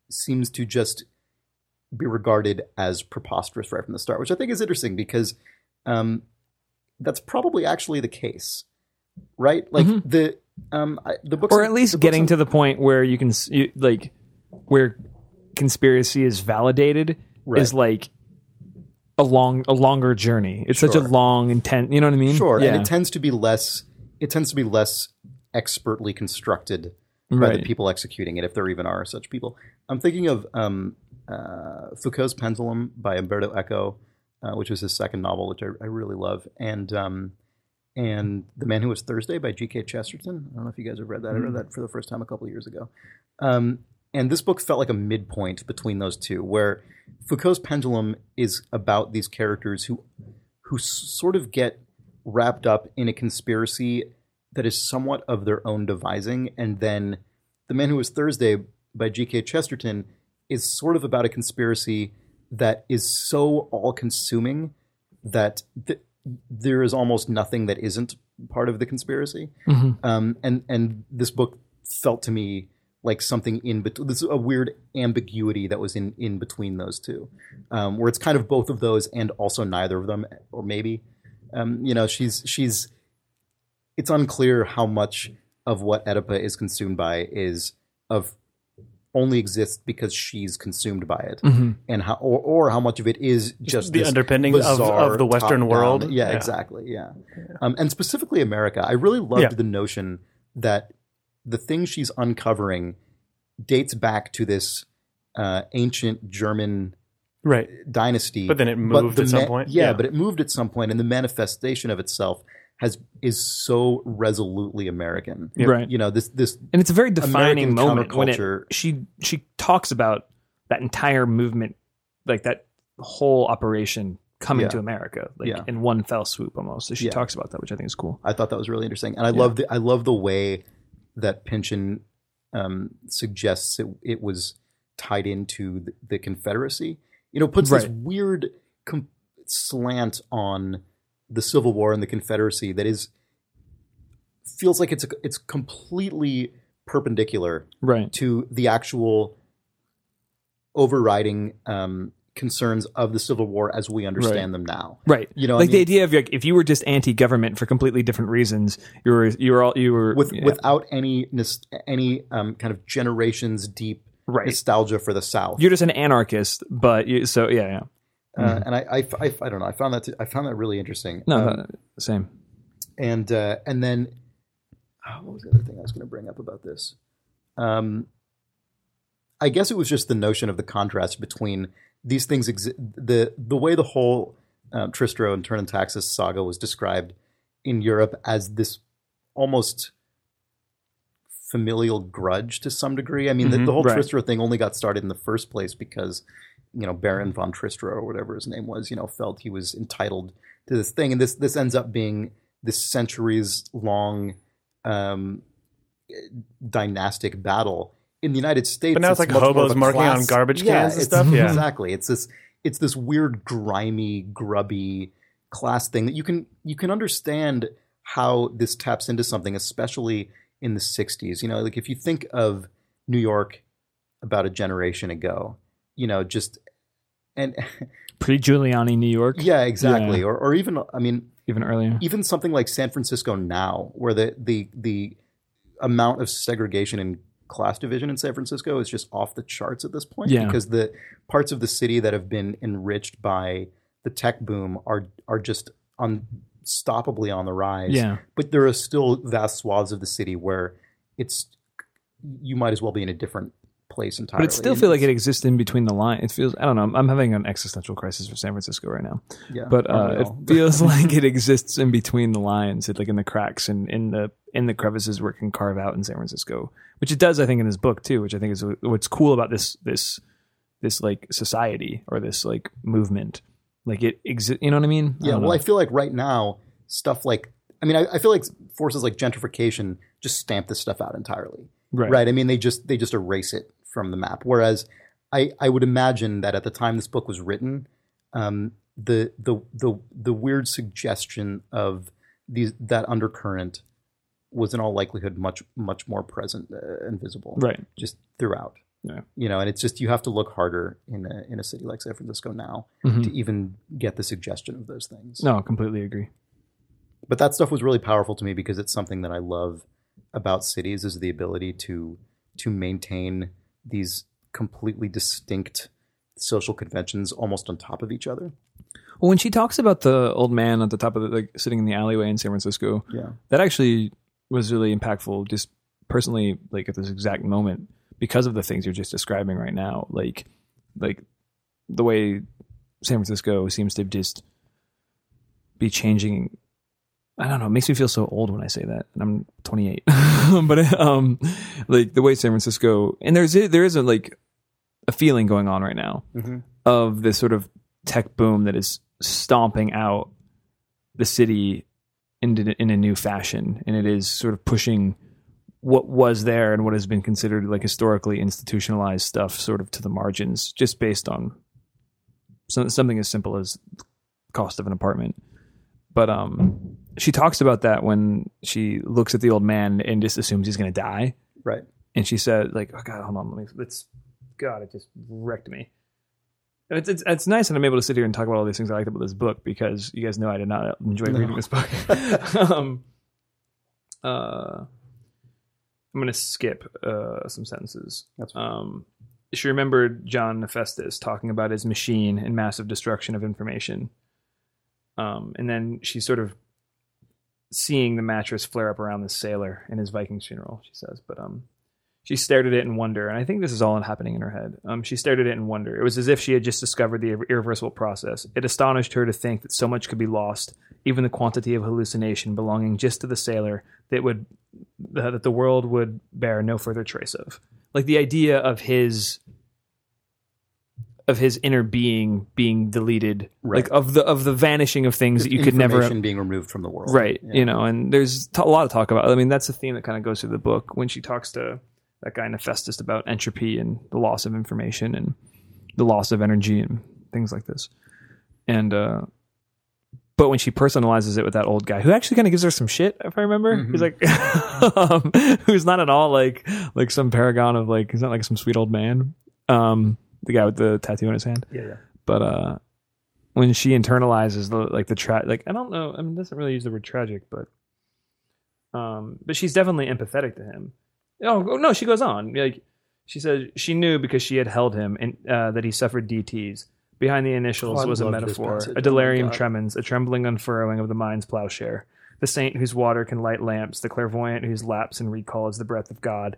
B: seems to just be regarded as preposterous right from the start, which I think is interesting because um, that's probably actually the case, right? Like
C: Mhm.
B: the um, I- the books,
C: or at least getting
B: on-
C: to the point where you can you, like where conspiracy is validated
B: Right.
C: is like a long a longer journey. It's such a long intent. You know what I mean?
B: Sure,
C: Yeah.
B: and it tends to be less. It tends to be less expertly constructed by
C: right.
B: the people executing it, if there even are such people. I'm thinking of um, uh, Foucault's Pendulum by Umberto Eco, uh, which was his second novel, which I, I really love, and um, and The Man Who Was Thursday by G.K. Chesterton. I don't know if you guys have read that. I read that for the first time a couple of years ago. Um, and this book felt like a midpoint between those two, where Foucault's Pendulum is about these characters who who sort of get wrapped up in a conspiracy that is somewhat of their own devising, and then The Man Who Was Thursday by G.K. Chesterton is sort of about a conspiracy that is so all-consuming that th- there is almost nothing that isn't part of the conspiracy.
C: Mhm.
B: Um, and and this book felt to me like something in between. This is a weird ambiguity that was in in between those two, um, where it's kind of both of those and also neither of them, or maybe, um, you know, she's she's. It's unclear how much of what Oedipa is consumed by is of only exists because she's consumed by it,
C: Mhm.
B: and how or, or how much of it is just
D: the
B: this
D: underpinnings of, of the Western world.
B: Yeah, exactly. Yeah, um, and specifically America. I really loved
D: Yeah.
B: the notion that the thing she's uncovering dates back to this uh, ancient German
D: Right.
B: dynasty.
D: But then it moved at some point?
B: Yeah,
D: Yeah.
B: but it moved at some point, and the manifestation of itself has is so resolutely American.
D: Yep.
C: Right.
B: You know this this
C: and it's a very defining
B: American
C: moment when it, she she talks about that entire movement, like that whole operation coming
B: Yeah.
C: to America, like
B: Yeah.
C: in one fell swoop almost. So she
B: Yeah.
C: talks about that, which I think is cool.
B: I thought that was really interesting, and I love the I love the way that Pynchon um, suggests it, it was tied into the, the Confederacy. You know, puts this weird com- slant on the Civil War and the Confederacy that is feels like it's a, it's completely perpendicular
C: Right.
B: to the actual overriding um, concerns of the Civil War as we understand them now.
C: Right.
B: You know, I
C: like the idea of like, if you were just anti-government for completely different reasons, you were you were all you were
B: with
C: yeah.
B: without any any um, kind of generations deep
C: Right.
B: nostalgia for the South.
C: you're just an anarchist, but you, so yeah, yeah.
B: Uh,
C: Mhm.
B: and I, I, I, I don't know. I found that to, I found that really interesting.
C: No,
B: Um,
C: same.
B: and uh, and then oh, what was the other thing I was going to bring up about this? Um, I guess it was just the notion of the contrast between these things. Exi- the the way the whole uh, Tristero and Thurn and Taxis saga was described in Europe as this almost familial grudge to some degree. I mean, the,
D: Mhm,
B: the whole
C: right.
B: Tristero thing only got started in the first place because you know Baron von Tristero or whatever his name was, you know, felt he was entitled to this thing, and this this ends up being this centuries long um, dynastic battle in the United States.
D: But now it's like
B: much
D: hobos marking on
B: class-
D: garbage
B: Yeah,
D: cans and stuff. Yeah.
B: exactly. It's this it's this weird, grimy, grubby class thing that you can you can understand how this taps into something, especially in the '60s. You know, like if you think of New York about a generation ago, you know, just and
C: Pre Giuliani, New York.
B: yeah, exactly.
C: Yeah.
B: Or or even I mean,
C: Even earlier.
B: even something like San Francisco now, where the the the amount of segregation and class division in San Francisco is just off the charts at this point
C: Yeah.
B: because the parts of the city that have been enriched by the tech boom are are just unstoppably on the rise.
C: Yeah.
B: But there are still vast swaths of the city where it's you might as well be in a different place entirely.
C: But it still feels like it exists in between the line. It feels I don't know. I'm having an existential crisis for San Francisco right now.
B: yeah,
C: But uh, it feels like it exists in between the lines, it, like in the cracks and in the in the crevices where it can carve out in San Francisco, which it does, I think, in this book too. Which I think is what's cool about this this this like society or this like movement. Like it exists. You know what I mean?
B: Yeah,
C: don't
B: well,
C: know.
B: I feel like right now, stuff like, I mean, I, I feel like forces like gentrification just stamp this stuff out entirely,
C: right.
B: right? I mean, they just they just erase it from the map. Whereas, I I would imagine that at the time this book was written, um, the the the the weird suggestion of these that undercurrent was in all likelihood much much more present uh, and visible,
C: Right.
B: just throughout.
C: Yeah.
B: You know, and it's just you have to look harder in a in a city like San Francisco now
C: Mhm.
B: to even get the suggestion of those things
C: No, I completely agree.
B: but that stuff was really powerful to me because it's something that I love about cities is the ability to to maintain these completely distinct social conventions almost on top of each other.
C: Well, when she talks about the old man at the top of the like sitting in the alleyway in San Francisco,
B: Yeah.
C: that actually was really impactful just personally like at this exact moment because of the things you're just describing right now like like the way san francisco seems to just be changing i don't know it makes me feel so old when i say that and i'm 28 but um like the way san francisco and there's there is a like a feeling going on right now
B: Mm-hmm.
C: of this sort of tech boom that is stomping out the city in, in a new fashion, and it is sort of pushing what was there and what has been considered like historically institutionalized stuff sort of to the margins, just based on some, something as simple as cost of an apartment. But um, she talks about that when she looks at the old man and just assumes he's going to die
B: Right.
C: and she said like oh god hold on let me let's god it just wrecked me it's, it's it's nice that I'm able to sit here and talk about all these things I liked about this book because you guys know I did not enjoy
B: No.
C: reading this book. um, uh, I'm gonna skip uh, some sentences. Um, she remembered John Nefastis talking about his machine and massive destruction of information. Um, and then she sort of seeing the mattress flare up around the sailor in his Viking's funeral, she says. But um, she stared at it in wonder, and I think this is all happening in her head. Um, she stared at it in wonder. It was as if she had just discovered the irreversible process. It astonished her to think that so much could be lost, even the quantity of hallucination belonging just to the sailor that would that the world would bear no further trace of. Like the idea of his of his inner being being deleted,
B: Right.
C: like of the of the vanishing of things that you could never
B: being removed from the world.
C: right
B: Yeah.
C: you know and there's t- a lot of talk about i mean that's the theme that kind of goes through the book when she talks to that guy Nefastis about entropy and the loss of information and the loss of energy and things like this and uh but when she personalizes it with that old guy who actually kind of gives her some shit if i remember
B: Mhm.
C: he's like um, who's not at all like like some paragon of like he's not like some sweet old man um the guy with the tattoo on his hand
B: Yeah. yeah.
C: but uh when she internalizes the like the tra- like I don't know I mean doesn't really use the word tragic but um but she's definitely empathetic to him oh oh, no she goes on like she says she knew because she had held him and uh, that he suffered DTs Behind the initials
B: Oh,
C: was a metaphor, a
B: Oh
C: delirium
B: God.
C: tremens, a trembling unfurrowing of the mind's plowshare. The saint whose water can light lamps, the clairvoyant whose lapse and recall is the breath of God,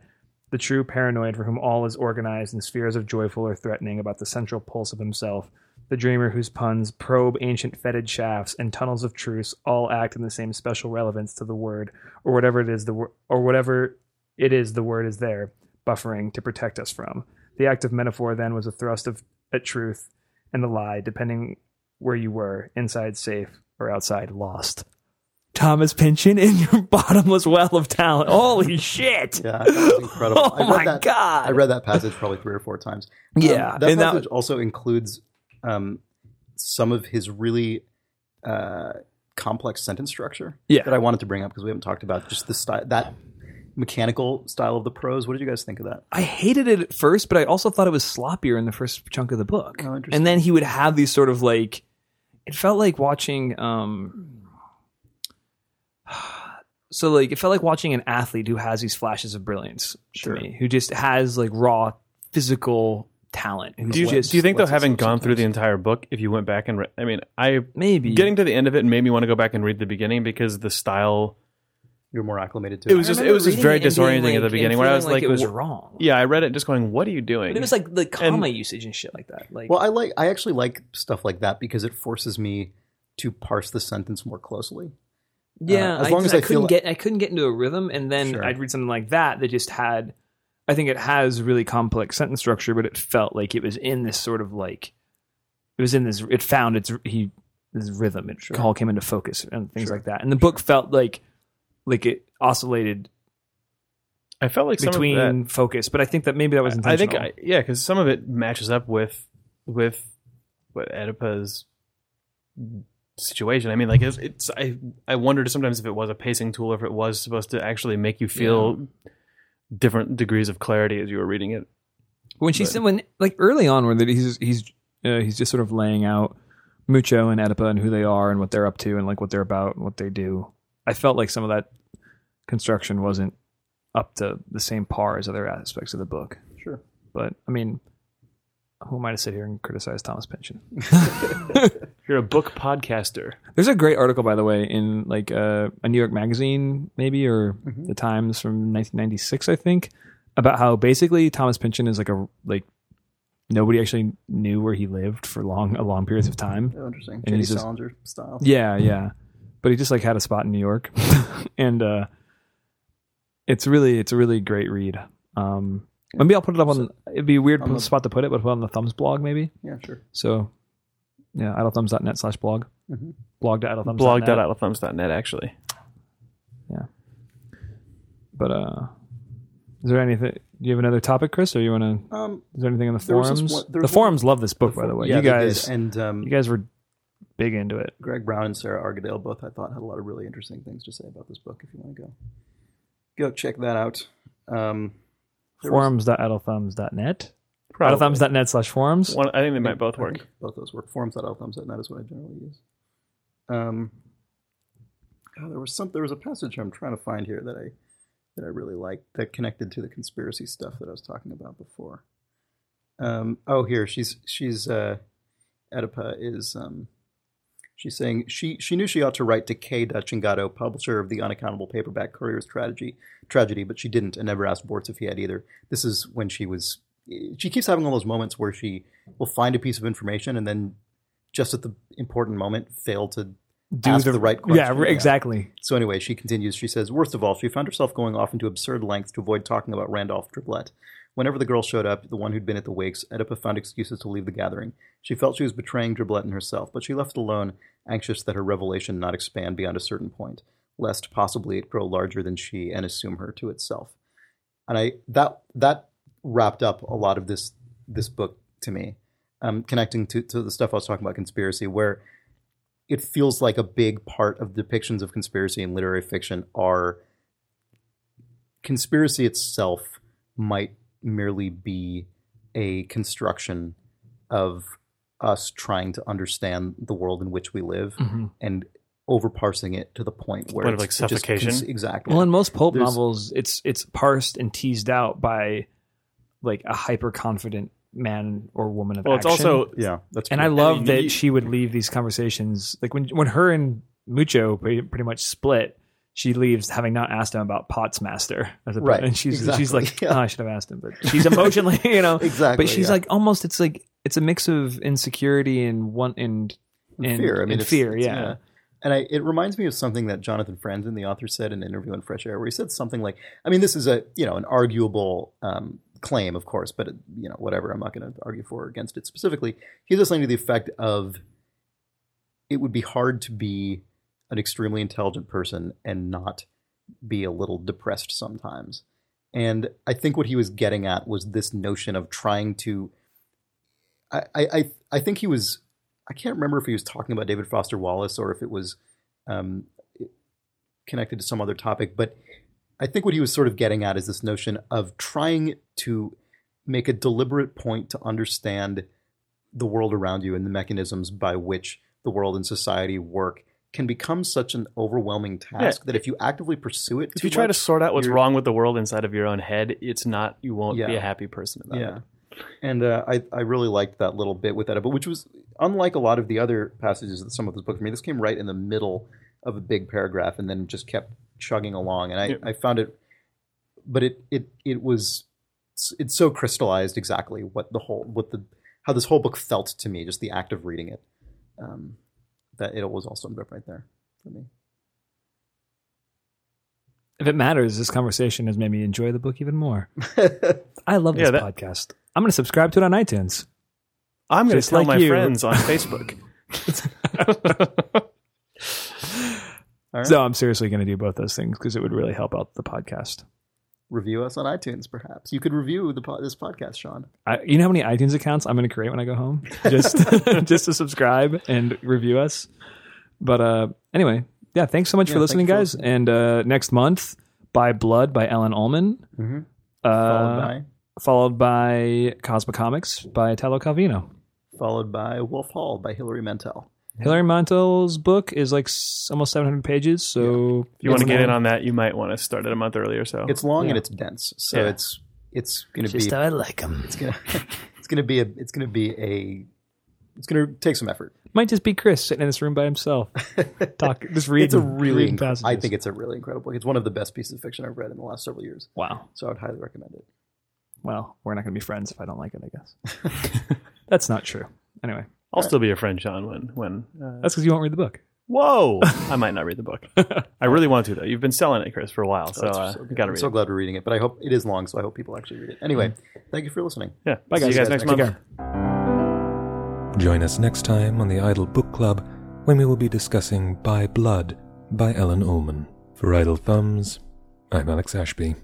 C: the true paranoid for whom all is organized in spheres of joyful or threatening about the central pulse of himself, the dreamer whose puns probe ancient fetid shafts and tunnels of truce all act in the same special relevance to the word, or whatever it is the wor- or whatever it is the word is there, buffering to protect us from. The act of metaphor then was a thrust of at truth and the lie, depending where you were, inside safe or outside lost. Thomas Pynchon in your bottomless well of talent. Holy shit!
B: Yeah, that was incredible.
C: Oh
B: I read
C: my
B: that,
C: God.
B: I read that passage probably three or four times. Um,
C: Yeah,
B: that
C: and that-
B: passage also includes um, some of his really uh, complex sentence structure.
C: Yeah.
B: that I wanted to bring up because we haven't talked about just the style that mechanical style of the prose. What did you guys think of that?
C: I hated it at first, but I also thought it was sloppier in the first chunk of the book.
B: Oh, interesting.
C: and then he would have these sort of like, it felt like watching. um So like it felt like watching an athlete who has these flashes of brilliance
B: Sure.
C: to me, who just has like raw physical talent. Who's
D: Do you,
C: just
D: do you think though,
B: lets
D: having
B: itself
D: gone through the entire book, if you went back and re- I mean, I
C: maybe
D: getting to the end of it made me want to go back and read the beginning because the style.
B: You're more acclimated to
D: It was just- it was just very
C: it and being,
D: disorienting at the beginning
C: and
D: where I was like,
C: it was
D: wh-
C: wrong.
D: Yeah, I read it just going, "What are you doing?"
C: But it was like the comma usage and shit like that. Like,
B: Well, I like I actually like stuff like that because it forces me to parse the sentence more closely.
C: Yeah,
B: uh, as
C: I,
B: long
C: just-
B: as I
C: I couldn't
B: feel-
C: get, I couldn't get into a rhythm, and then
B: Sure.
C: I'd read something like that that just had. I think it has really complex sentence structure, but it felt like it was in this sort of like, it was in this. It found its he this rhythm. It
B: Sure.
C: all came into focus and things
B: Sure.
C: like that. And the book felt like, like it oscillated
D: I felt like some of that,
C: between focus, but I think that maybe that was intentional.
D: I think, I, yeah, because some of it matches up with with what Oedipa's situation. I mean, like it's, it's I I wondered sometimes if it was a pacing tool or if it was supposed to actually make you feel different degrees of clarity as you were reading it.
C: when she said when like early on where that he's he's uh, he's just sort of laying out Mucho and Oedipa and who they are and what they're up to and like what they're about and what they do. I felt like some of that construction wasn't up to the same par as other aspects of the book.
B: Sure.
C: But I mean, who am I to sit here and criticize Thomas Pynchon?
D: You're a book podcaster.
C: There's a great article, by the way, in like uh, a New York magazine, maybe or
B: Mm-hmm.
C: the Times from 1996, I think, about how basically Thomas Pynchon is like a like nobody actually knew where he lived for long a long periods of time.
B: Oh, interesting.
C: And
B: J.D. Salinger style.
C: Yeah, yeah, but he just like had a spot in New York, and uh, it's really it's a really great read. Um, maybe I'll put it up on. It'd be a weird
B: on the-
C: spot to put it, but put it on the Thumbs blog maybe.
B: Yeah, sure.
C: So, yeah, idlethumbs.net slash blog.
B: Mhm.
C: Blog.idlethumbs.net.
D: Blog.outlthumbs.net actually. Yeah.
C: But uh, is there anything? Do you have another topic, Chris, or you want to?
B: Um,
C: Is there anything in the
B: There was this
C: forums?
B: one- there
C: the
B: was
C: forums love this book, by the way.
B: yeah,
C: you
B: they did.
C: guys,
B: and um,
C: you guys were big into it.
B: Greg Brown and Sarah Argadale both I thought had a lot of really interesting things to say about this book. If you want to go, go check that out. Um, there was-
C: Forums.idlethumbs.net.
D: Probably.
C: Idlethumbs.net slash forums.
D: One, I think they might
B: think-
D: both
B: I
D: work.
B: think Both those work. Forums.outcomes.net is what I generally use. Um, oh, there was some. There was a passage I'm trying to find here that I that I really liked that connected to the conspiracy stuff that I was talking about before. Um, oh, here she's she's uh, Oedipa is um, she's saying she she knew she ought to write to K. Dutchingato, publisher of the unaccountable paperback Courier's tragedy tragedy, but she didn't and never asked Bortz if he had either. This is when she was. She keeps having all those moments where she will find a piece of information and then just at the important moment fail to
C: Do
B: ask the, right question.
C: Yeah, exactly.
B: So anyway, she continues. She says, worst of all, she found herself going off into absurd lengths to avoid talking about Randolph Driblette. Whenever the girl showed up, the one who'd been at the wakes, Oedipa found excuses to leave the gathering. She felt she was betraying Driblette and herself, but she left alone, anxious that her revelation not expand beyond a certain point, lest possibly it grow larger than she and assume her to itself. And I that that wrapped up a lot of this this book to me, um, connecting to, to the stuff I was talking about conspiracy, where it feels like a big part of depictions of conspiracy in literary fiction are conspiracy itself might merely be a construction of us trying to understand the world in which we live
C: Mhm.
B: and overparsing it to the point where
D: Point of,
B: it's
D: like, suffocation?
B: cons- exactly
C: Well, in most pulp
B: There's-
C: novels, it's it's parsed and teased out by like a hyper confident man or woman of
D: Well, it's also
B: Yeah, that's
C: and
B: true.
C: I love
D: mean,
C: that
D: you-
C: she would leave these conversations like when when her and Mucho pretty, pretty much split. She leaves having not asked him about Potts Master as a
B: Right,
C: and she's
B: exactly,
C: she's like,
B: yeah.
C: oh, I should have asked him, but she's emotionally, you know,
B: exactly.
C: but she's
B: yeah.
C: like almost it's like it's a mix of insecurity and one and and
B: fear. I mean, it's-
C: fear,
B: it's-
C: yeah.
B: And I, it reminds me of something that Jonathan Franzen, the author, said in an interview on Fresh Air, where he said something like, "I mean, this is a you know an arguable um, claim, of course, but you know whatever. I'm not going to argue for or against it specifically." He said something to the effect of, "It would be hard to be an extremely intelligent person and not be a little depressed sometimes." And I think what he was getting at was this notion of trying to. I I I, think he was I can't remember if he was talking about David Foster Wallace or if it was um, connected to some other topic, but I think what he was sort of getting at is this notion of trying to make a deliberate point to understand the world around you and the mechanisms by which the world and society work can become such an overwhelming task that if you actively pursue it,
D: if you try to sort out what's wrong with the world inside of your own head, it's not. You won't be a happy person about
B: yeah.
D: it.
B: And uh, I, I really liked that little bit with that, but which was unlike a lot of the other passages of some of this book for me. This came right in the middle of a big paragraph and then just kept chugging along. And I,
D: Yeah.
B: I found it, but it, it, it was, it's so crystallized exactly what the whole, what the, how this whole book felt to me, just the act of reading it. Um, that it was also right there for me.
C: If it matters, this conversation has made me enjoy the book even more. I love this
D: Yeah, that-
C: podcast. I'm going to subscribe to it on iTunes.
D: I'm going to tell
C: like
D: my
C: you.
D: friends on Facebook.
B: All right.
C: So I'm seriously going to do both those things because it would really help out the podcast.
B: Review us on iTunes, perhaps. You could review the po- this podcast, Sean.
C: I, you know how many iTunes accounts I'm going to create when I go home, just just to subscribe and review us. But uh, anyway, yeah, thanks so much
B: Yeah,
C: for listening,
B: you for
C: guys.
B: listening.
C: And uh, next month, by Blood by Ellen Ullman,
B: Mm-hmm.
C: uh,
B: Followed by
C: followed by Cosmicomics by Italo Calvino.
B: followed by Wolf Hall by Hilary Mantel.
C: Hilary Mantel's book is like s- almost 700 pages, so
D: If you want to get in on that, you might want to start it a month earlier. So
B: It's long
C: Yeah.
B: and it's dense, so
D: Yeah.
B: it's it's going to be
C: I like them.
B: it's going to it's going to be a it's going to be a it's going to take some effort.
C: Might just be Chris sitting in this room by himself, talk, just reading.
B: It's a really
C: reading
B: inc-
C: passages.
B: I think it's a really incredible. book. It's one of the best pieces of fiction I've read in the last several years,
C: wow.
B: so I'd highly recommend it.
C: Well, we're not going to be friends if I don't like it. I guess that's not true. Anyway,
D: I'll still be your friend, Sean. When when uh,
C: that's because you won't read the book.
D: whoa, I might not read the book. I really want to though. You've been selling it, Chris, for a while, so
B: That's
D: uh,
B: so
D: you
B: good.
D: got to
B: I'm
D: read
B: so
D: it.
B: glad we're reading it, but I hope it is long, so I hope people actually read it. Anyway, thank you for listening.
D: Yeah,
C: Bye, guys.
D: See
C: guys.
D: you guys
B: Take
D: next
C: Take
D: month.
C: care.
A: Join us next time on the Idle Book Club when we will be discussing By Blood by Ellen Ullman. For Idle Thumbs, I'm Alex Ashby.